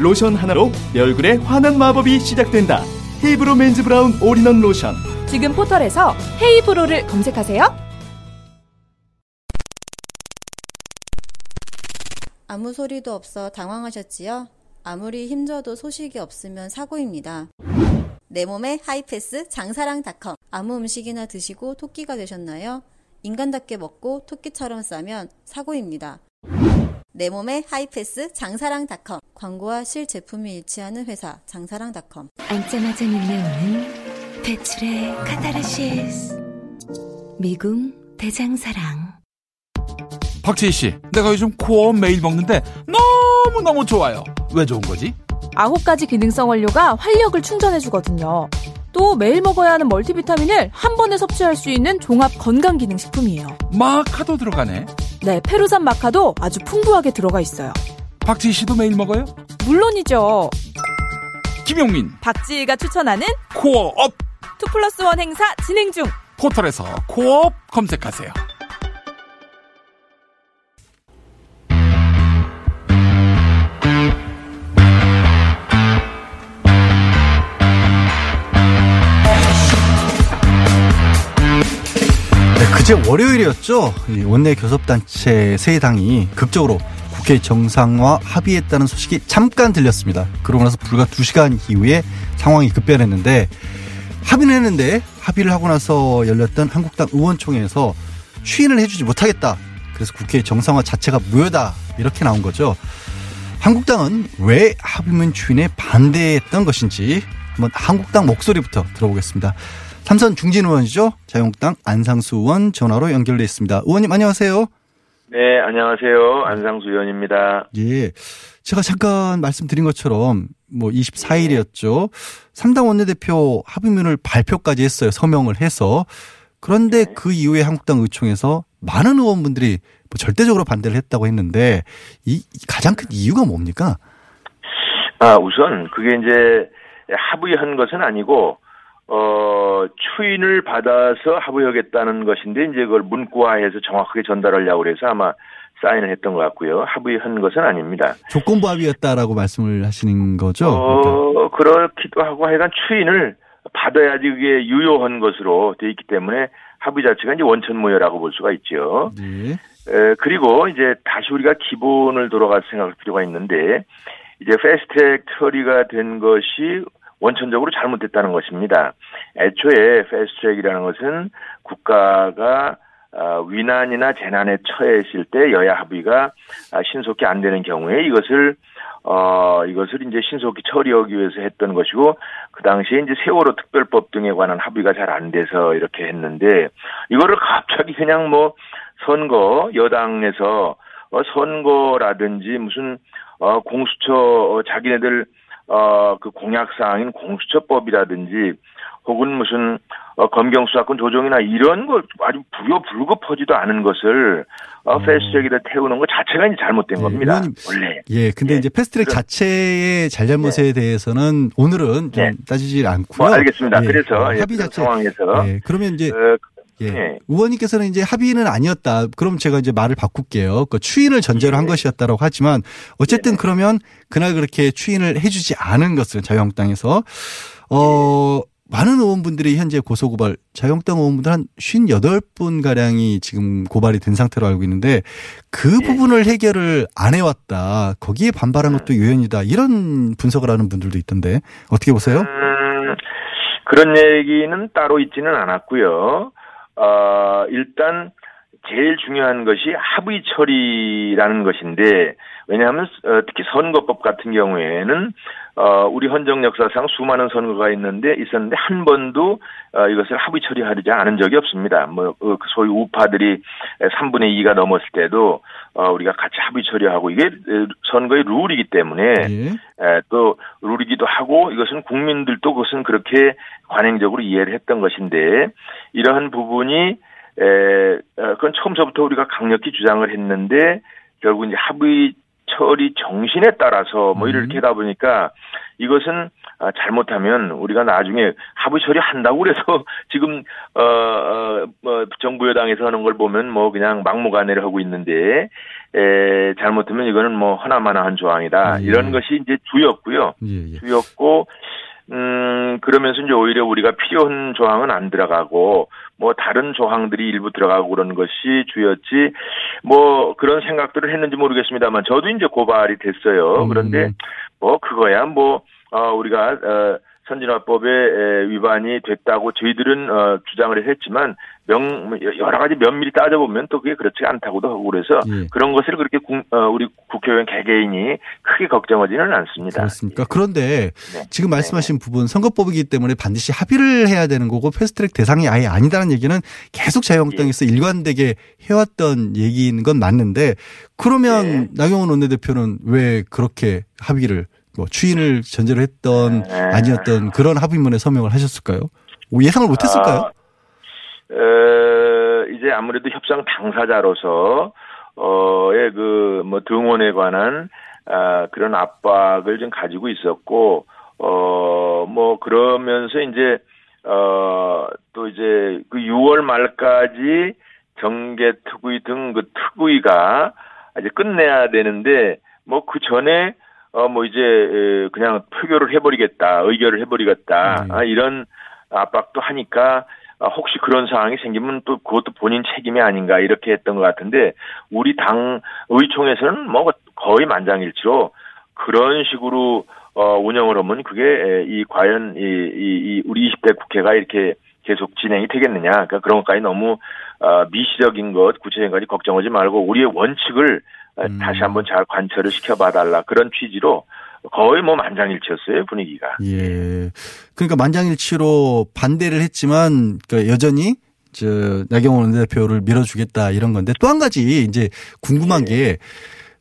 로션 하나로 내 얼굴에 환한 마법이 시작된다. 헤이브로 맨즈 브라운 올인원 로션. 지금 포털에서 헤이브로를 검색하세요. 아무 소리도 없어 당황하셨지요? 아무리 힘줘도 소식이 없으면 사고입니다. 내 몸에 하이패스 장사랑닷컴 아무 음식이나 드시고 토끼가 되셨나요? 인간답게 먹고 토끼처럼 싸면 사고입니다. 내 몸에 하이패스 장사랑닷컴 광고와 실제품이 일치하는 회사 장사랑닷컴 앉자마자 밀려오는 배출의 카타르시스 미궁 대장사랑 박지희 씨, 내가 요즘 코어 매일 먹는데 너무너무 좋아요. 왜 좋은 거지? 아홉 가지 기능성 원료가 활력을 충전해주거든요. 또 매일 먹어야 하는 멀티비타민을 한 번에 섭취할 수 있는 종합 건강기능식품이에요. 마카도 들어가네. 네, 페루산 마카도 아주 풍부하게 들어가 있어요. 박지희 씨도 매일 먹어요? 물론이죠. 김용민, 박지희가 추천하는 코어업 two plus one 행사 진행 중. 포털에서 코어업 검색하세요. 네, 그제 월요일이었죠. 이 원내 교섭단체 세 당이 극적으로 국회 정상화 합의했다는 소식이 잠깐 들렸습니다. 그러고 나서 불과 2시간 이후에 상황이 급변했는데 합의는 했는데 합의를 하고 나서 열렸던 한국당 의원총회에서 추인을 해주지 못하겠다. 그래서 국회 정상화 자체가 무효다. 이렇게 나온 거죠. 한국당은 왜 합의문 추인에 반대했던 것인지 한번 한국당 목소리부터 들어보겠습니다. 삼선 중진 의원이죠. 자유한국당 안상수 의원 전화로 연결돼 있습니다. 의원님 안녕하세요. 네, 안녕하세요. 안상수 의원입니다. 예. 제가 잠깐 말씀드린 것처럼 뭐 24일이었죠. 3당 원내대표 합의문을 발표까지 했어요. 서명을 해서. 그런데 네. 그 이후에 한국당 의총에서 많은 의원분들이 뭐 절대적으로 반대를 했다고 했는데 이 가장 큰 이유가 뭡니까? 아, 우선 그게 이제 합의한 것은 아니고 어, 추인을 받아서 합의하겠다는 것인데 이제 그걸 문구화해서 정확하게 전달하려고 그래서 아마 사인을 했던 것 같고요. 합의한 것은 아닙니다. 조건부 합의였다라고 말씀을 하시는 거죠? 어, 그렇기도 하고 하여간 추인을 받아야지 그게 유효한 것으로 돼 있기 때문에 합의 자체가 이제 원천무효라고 볼 수가 있죠. 네. 에, 그리고 이제 다시 우리가 기본을 돌아가서 생각할 필요가 있는데 이제 패스트트랙 처리가 된 것이 원천적으로 잘못됐다는 것입니다. 애초에 패스트트랙이라는 것은 국가가 아, 위난이나 재난에 처했을 때 여야 합의가 아, 신속히 안 되는 경우에 이것을 어 이것을 이제 신속히 처리하기 위해서 했던 것이고 그 당시에 이제 세월호 특별법 등에 관한 합의가 잘 안 돼서 이렇게 했는데 이거를 갑자기 그냥 뭐 선거 여당에서 어 선거라든지 무슨 어 공수처 어, 자기네들 어 그 공약 사항인 공수처법이라든지 혹은 무슨 어, 검경 수사권 조정이나 이런 걸 아주 부여 불급하지도 않은 것을 어, 패스트트랙에다 태우는 것 자체가 이제 잘못된 겁니다. 의원님, 원래. 예, 근데 이제 패스트트랙 그럼- 자체의 잘잘못에 대해서는 오늘은 좀 네. 따지질 않고요. 뭐 알겠습니다. 예, 그래서 어, 예, 합의 그런 자체 상황에서 예, 그러면 이제 어, 예. 네. 의원님께서는 이제 합의는 아니었다. 그럼 제가 이제 말을 바꿀게요. 그 추인을 전제로 네. 한 것이었다라고 하지만 어쨌든 그러면 그날 그렇게 추인을 해주지 않은 것은 자유한국당에서 어 많은 의원분들이 현재 고소고발 자유한국당 의원분들 한 58분 가량이 지금 고발이 된 상태로 알고 있는데 그 네. 부분을 해결을 안 해왔다. 거기에 반발한 것도 요인이다. 이런 분석을 하는 분들도 있던데 어떻게 보세요? 음, 그런 얘기는 따로 있지는 않았고요. 어, 일단 제일 중요한 것이 합의 처리라는 것인데 왜냐하면 어, 특히 선거법 같은 경우에는 어, 우리 헌정 역사상 수많은 선거가 있는데 있었는데 한 번도 어, 이것을 합의 처리하지 않은 적이 없습니다. 뭐 어, 그 소위 우파들이 3분의 2가 넘었을 때도 어, 우리가 같이 합의 처리하고 이게 에, 선거의 룰이기 때문에 에, 또 룰이기도 하고 이것은 국민들도 그것은 그렇게 관행적으로 이해를 했던 것인데 이러한 부분이 에, 어, 그건 처음서부터 우리가 강력히 주장을 했는데 결국 이제 합의 처리 정신에 따라서 뭐 이렇게 하다 보니까 이것은 아, 잘못하면 우리가 나중에 합의 처리 한다고 그래서 지금 어, 어, 뭐 정부 여당에서 하는 걸 보면 뭐 그냥 막무가내를 하고 있는데 에, 잘못하면 이거는 뭐 허나마나한 조항이다. 이런 것이 이제 주였고요. 주였고 음, 그러면서 이제 오히려 우리가 필요한 조항은 안 들어가고, 뭐, 다른 조항들이 일부 들어가고 그러는 것이 주였지, 뭐, 그런 생각들을 했는지 모르겠습니다만, 저도 이제 고발이 됐어요. 그런데, 뭐, 그거야, 뭐, 어, 우리가, 어, 선진화법에 에, 위반이 됐다고 저희들은 어, 주장을 했지만 명 여러 가지 면밀히 따져보면 또 그게 그렇지 않다고도 하고 그래서 그런 것을 그렇게 국, 어, 우리 국회의원 개개인이 크게 걱정하지는 않습니다. 그렇습니까? 그런데 지금 말씀하신 부분 선거법이기 때문에 반드시 합의를 해야 되는 거고 패스트트랙 대상이 아예 아니다는 얘기는 계속 자유한국당에서 일관되게 해왔던 얘기인 건 맞는데 그러면 나경원 원내대표는 왜 그렇게 합의를 뭐 추인을 전제로 했던 아니었던 그런 합의문에 서명을 하셨을까요? 뭐 예상을 못했을까요? 아, 어, 이제 아무래도 협상 당사자로서 어의 그뭐 등원에 관한 아, 그런 압박을 좀 가지고 있었고 어뭐 그러면서 이제 어또 이제 그 6월 말까지 정계 특위 등 그 특위가 이제 끝내야 되는데 뭐 그 전에 어 뭐 이제 에, 그냥 표결을 해버리겠다 의결을 해버리겠다 아, 이런 압박도 하니까 아, 혹시 그런 상황이 생기면 또 그것도 본인 책임이 아닌가 이렇게 했던 것 같은데 우리 당 의총에서는 뭐 거의 만장일치로 그런 식으로 어 운영을 하면 그게 에, 이 과연 이, 이, 이 우리 20대 국회가 이렇게 계속 진행이 되겠느냐. 그러니까 그런 것까지 너무 어, 미시적인 것 구체적인 것까지 걱정하지 말고 우리의 원칙을 어, 다시 한번 잘 관철을 시켜봐달라 그런 취지로 거의 뭐 만장일치였어요 분위기가. 예. 그러니까 만장일치로 반대를 했지만 그러니까 여전히 저 나경원 원내대표를 밀어주겠다 이런 건데 또 한 가지 이제 궁금한 게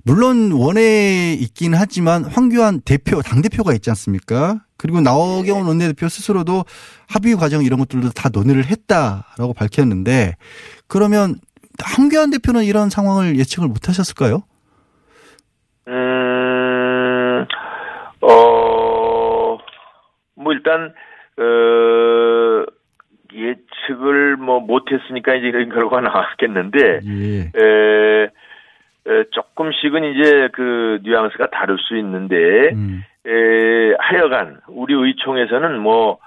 물론 원에 있긴 하지만 황교안 대표 당 대표가 있지 않습니까? 그리고 나경원 원내대표 스스로도 합의 과정 이런 것들도 다 논의를 했다라고 밝혔는데 그러면 황교안 대표는 이런 상황을 예측을 못 하셨을까요? 음, 어, 뭐 일단, 어, 예측을 뭐 못했으니까 이제 이런 결과가 나왔겠는데, 에, 에, 조금씩은 이제 그 뉘앙스가 다를 수 있는데, 에, 하여간 우리 의총에서는 뭐,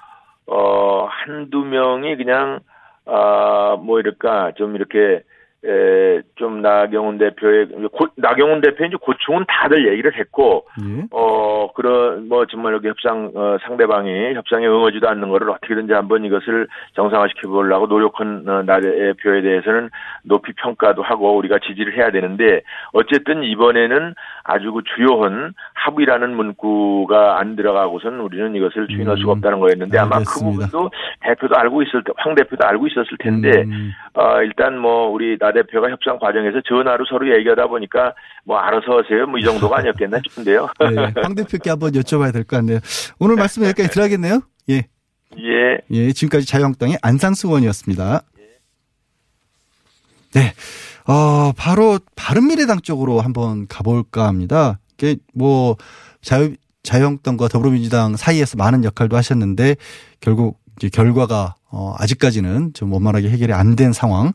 어, 한두 명이 그냥, 아, 뭐 이럴까, 좀 이렇게, 에, 좀 나경원 대표의 고, 나경원 대표 이제 고충은 다들 얘기를 했고 어 그런 뭐 정말 여기 협상 어, 상대방이 협상에 응하지도 않는 거를 어떻게든지 한번 이것을 정상화시켜 보려고 노력한 어, 나 대표에 대해서는 높이 평가도 하고 우리가 지지를 해야 되는데 어쨌든 이번에는 아주 그 주요한 합의라는 문구가 안 들어가고선 우리는 이것을 추인할 수가 없다는 거였는데 아마 그 부분도 대표도 알고 있을 때, 황 대표도 알고 있었을 텐데 어 일단 뭐 우리 나 대표가 협상 과정에서 전화로 서로 얘기하다 보니까 뭐 알아서 하세요. 뭐 이 정도가 아니었겠나 싶은데요. 네, 황 대표께 한번 여쭤봐야 될 것 같네요. 오늘 말씀 여기까지 들어야겠네요. 예. 예. 예, 지금까지 자유한국당의 안상수 의원이었습니다. 네. 어, 바로 바른미래당 쪽으로 한번 가볼까 합니다. 이게 뭐 자유 자유한국당과 더불어민주당 사이에서 많은 역할도 하셨는데 결국 이제 결과가 어, 아직까지는 좀 원만하게 해결이 안 된 상황.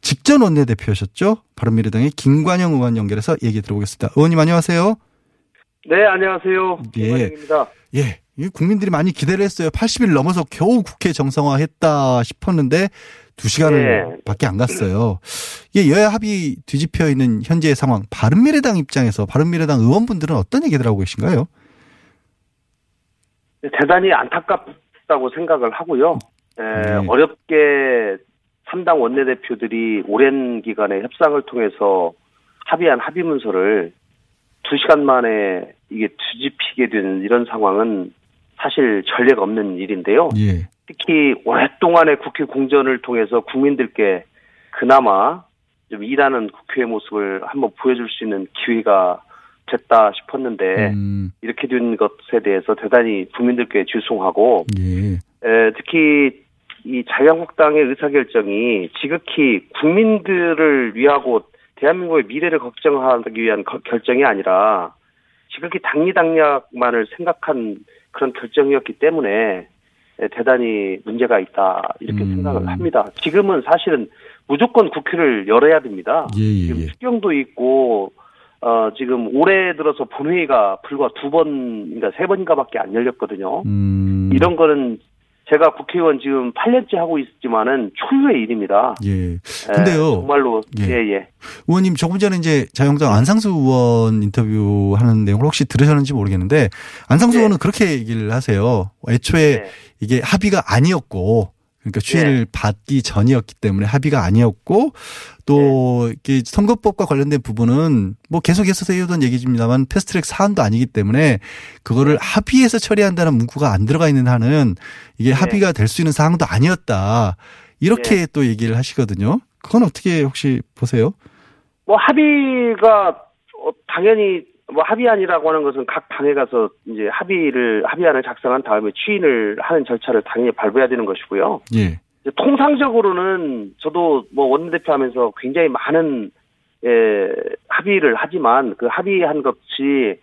직전 원내대표셨죠? 바른미래당의 김관영 의원 연결해서 얘기 들어보겠습니다. 의원님 안녕하세요. 네, 안녕하세요. 예. 김관영입니다. 예. 이 국민들이 많이 기대를 했어요. 80일 넘어서 겨우 국회 정상화했다 싶었는데 두 시간을 네. 밖에 안 갔어요. 이게 여야 합의 뒤집혀 있는 현재의 상황. 바른미래당 입장에서 바른미래당 의원분들은 어떤 얘기들 하고 계신가요? 대단히 안타깝다고 생각을 하고요. 에, 네. 어렵게 3당 원내대표들이 오랜 기간의 협상을 통해서 합의한 합의 문서를 두 시간 만에 이게 뒤집히게 되는 이런 상황은 사실 전례가 없는 일인데요. 예. 특히 오랫동안의 국회 공전을 통해서 국민들께 그나마 좀 일하는 국회의 모습을 한번 보여줄 수 있는 기회가 됐다 싶었는데 음. 이렇게 된 것에 대해서 대단히 국민들께 죄송하고 예. 에, 특히 이 자유한국당의 의사결정이 지극히 국민들을 위하고 대한민국의 미래를 걱정하기 위한 거- 결정이 아니라 지극히 당리당략만을 생각한 그런 결정이었기 때문에 에, 대단히 문제가 있다 이렇게 음. 생각을 합니다. 지금은 사실은 무조건 국회를 열어야 됩니다. 예, 예, 지금 예. 추경도 있고 어 지금 올해 들어서 본회의가 불과 두 번인가 세 번인가밖에 안 열렸거든요. 음. 이런 거는 제가 국회의원 지금 8년째 하고 있지만은 초유의 일입니다. 예. 에, 근데요. 정말로 예. 예 예. 의원님 조금 전에 이제 자유한국당 안상수 의원 인터뷰 하는 내용을 혹시 들으셨는지 모르겠는데 안상수 의원은 그렇게 얘기를 하세요. 애초에 이게 합의가 아니었고 그러니까 추인을 받기 전이었기 때문에 합의가 아니었고 또 이게 선거법과 관련된 부분은 뭐 계속해서 해오던 얘기입니다만 패스트트랙 사안도 아니기 때문에 그거를 합의해서 처리한다는 문구가 안 들어가 있는 한은 이게 합의가 될 수 있는 사항도 아니었다. 이렇게 또 얘기를 하시거든요. 그건 어떻게 혹시 보세요? 뭐 합의가 어, 당연히 뭐 합의안이라고 하는 것은 각 당에 가서 이제 합의를 합의안을 작성한 다음에 추인을 하는 절차를 당연히 밟아야 되는 것이고요. 예. 통상적으로는 저도 뭐 원내대표 하면서 굉장히 많은 예, 합의를 하지만 그 합의한 것이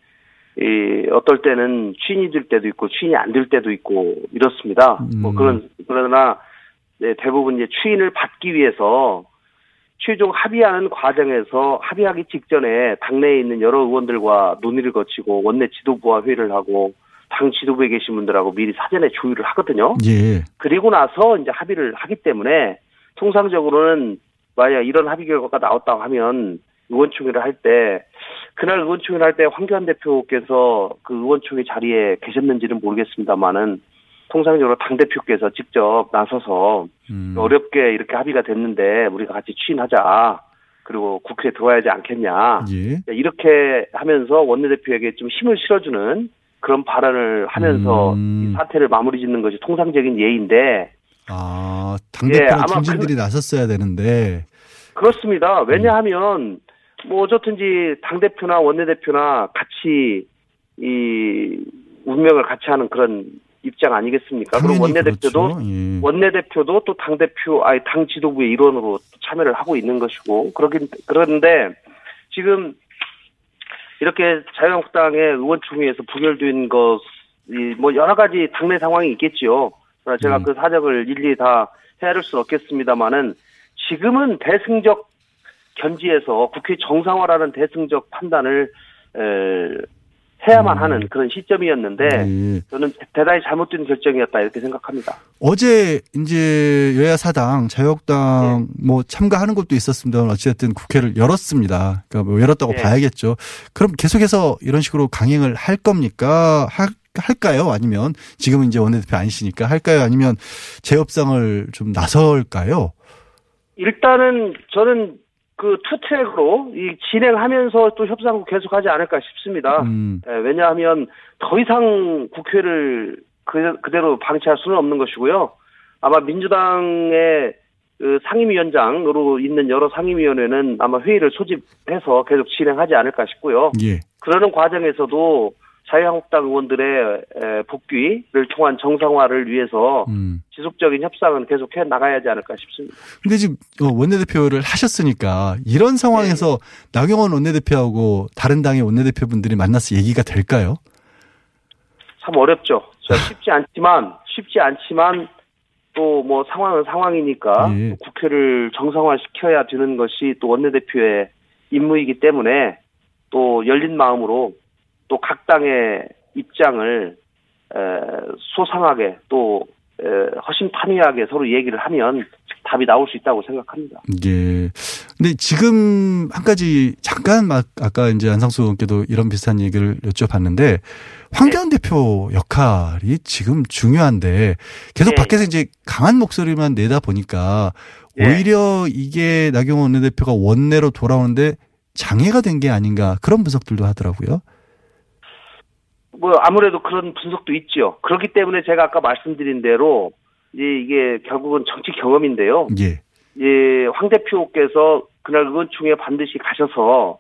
이 어떨 때는 추인이 될 때도 있고 추인이 안 될 때도 있고 이렇습니다. 뭐 그런 그러나 네, 대부분 이제 추인을 받기 위해서 최종 합의하는 과정에서 합의하기 직전에 당내에 있는 여러 의원들과 논의를 거치고 원내 지도부와 회의를 하고 당 지도부에 계신 분들하고 미리 사전에 조율을 하거든요. 예. 그리고 나서 이제 합의를 하기 때문에 통상적으로는 만약 이런 합의 결과가 나왔다고 하면 의원총회를 할 때 그날 의원총회를 할 때 황교안 대표께서 그 의원총회 자리에 계셨는지는 모르겠습니다만은 통상적으로 당 대표께서 직접 나서서 어렵게 이렇게 합의가 됐는데 우리가 같이 추진하자. 그리고 국회에 들어와야 하지 않겠냐. 예. 이렇게 하면서 원내대표에게 좀 힘을 실어주는 그런 발언을 하면서 음. 이 사태를 마무리 짓는 것이 통상적인 예인데 아, 예, 당대표나 아마 중진들이 나섰어야 되는데. 그렇습니다. 왜냐하면 뭐 어쨌든지 당 대표나 원내 대표나 같이 이 운명을 같이 하는 그런 입장 아니겠습니까? 그리고 원내 대표도 그렇죠. 예. 원내 대표도 또 당 대표 아니 당 지도부의 일원으로 참여를 하고 있는 것이고 그러긴 그런데 지금 이렇게 자유한국당의 의원총회에서 부결된 것이 뭐 여러 가지 당내 상황이 있겠지요. 그러나 제가 그 사정을 일일이 다 헤아릴 수는 없겠습니다만은 지금은 대승적 견지에서 국회 정상화라는 대승적 판단을 에, 해야만 하는 그런 시점이었는데 저는 대단히 잘못된 결정이었다 이렇게 생각합니다. 어제 이제 여야 사당 자유한국당 뭐 참가하는 것도 있었습니다만 어쨌든 국회를 열었습니다. 그러니까 뭐 열었다고 네. 봐야겠죠. 그럼 계속해서 이런 식으로 강행을 할 겁니까? 할, 할까요? 아니면 지금은 이제 원내대표 아니시니까 할까요? 아니면 재협상을 좀 나설까요? 일단은 저는 그 투트랙으로 이 진행하면서 또 협상 계속하지 않을까 싶습니다. 음. 예, 왜냐하면 더 이상 국회를 그, 그대로 방치할 수는 없는 것이고요. 아마 민주당의 그 상임위원장으로 있는 여러 상임위원회는 아마 회의를 소집해서 계속 진행하지 않을까 싶고요. 예. 그러는 과정에서도 자유한국당 의원들의 에, 복귀를 통한 정상화를 위해서 음. 지속적인 협상은 계속해 나가야 하지 않을까 싶습니다. 근데 지금 어, 원내대표를 하셨으니까 이런 상황에서 네. 나경원 원내대표하고 다른 당의 원내대표분들이 만나서 얘기가 될까요? 참 어렵죠. 자, 쉽지 않지만 쉽지 않지만 또 뭐 상황은 상황이니까 예. 또 국회를 정상화시켜야 되는 것이 또 원내대표의 임무이기 때문에 또 열린 마음으로 또 각 당의 입장을 에, 소상하게 또 에, 허심탄회하게 서로 얘기를 하면 답이 나올 수 있다고 생각합니다. 예. 근데 지금 한 가지 잠깐 막 아까 이제 안상수 의원께도 이런 비슷한 얘기를 여쭤봤는데 황교안 대표 역할이 지금 중요한데 계속 네. 밖에서 이제 강한 목소리만 내다 보니까 네. 오히려 이게 나경원 원내대표가 원내로 돌아오는데 장애가 된 게 아닌가 그런 분석들도 하더라고요. 뭐 아무래도 그런 분석도 있죠. 그렇기 때문에 제가 아까 말씀드린 대로 이제 이게 결국은 정치 경험인데요. 예. 예, 황 대표께서 그날 의원총회 반드시 가셔서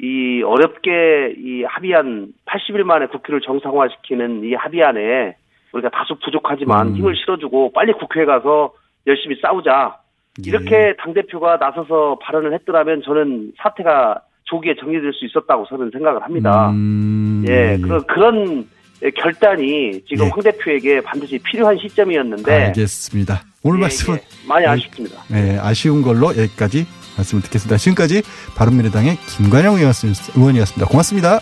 이 어렵게 이 합의안 80일 만에 국회를 정상화시키는 이 합의안에 우리가 다소 부족하지만 음. 힘을 실어주고 빨리 국회에 가서 열심히 싸우자. 예. 이렇게 당대표가 나서서 발언을 했더라면 저는 사태가 조기에 정리될 수 있었다고 저는 생각을 합니다. 음, 예, 그, 그런 결단이 지금 예. 황 대표에게 반드시 필요한 시점이었는데 알겠습니다. 오늘 예, 말씀은 예, 많이 아쉽습니다. 네, 아쉬운 걸로 여기까지 말씀을 듣겠습니다. 지금까지 바른미래당의 김관영 의원이었습니다. 고맙습니다.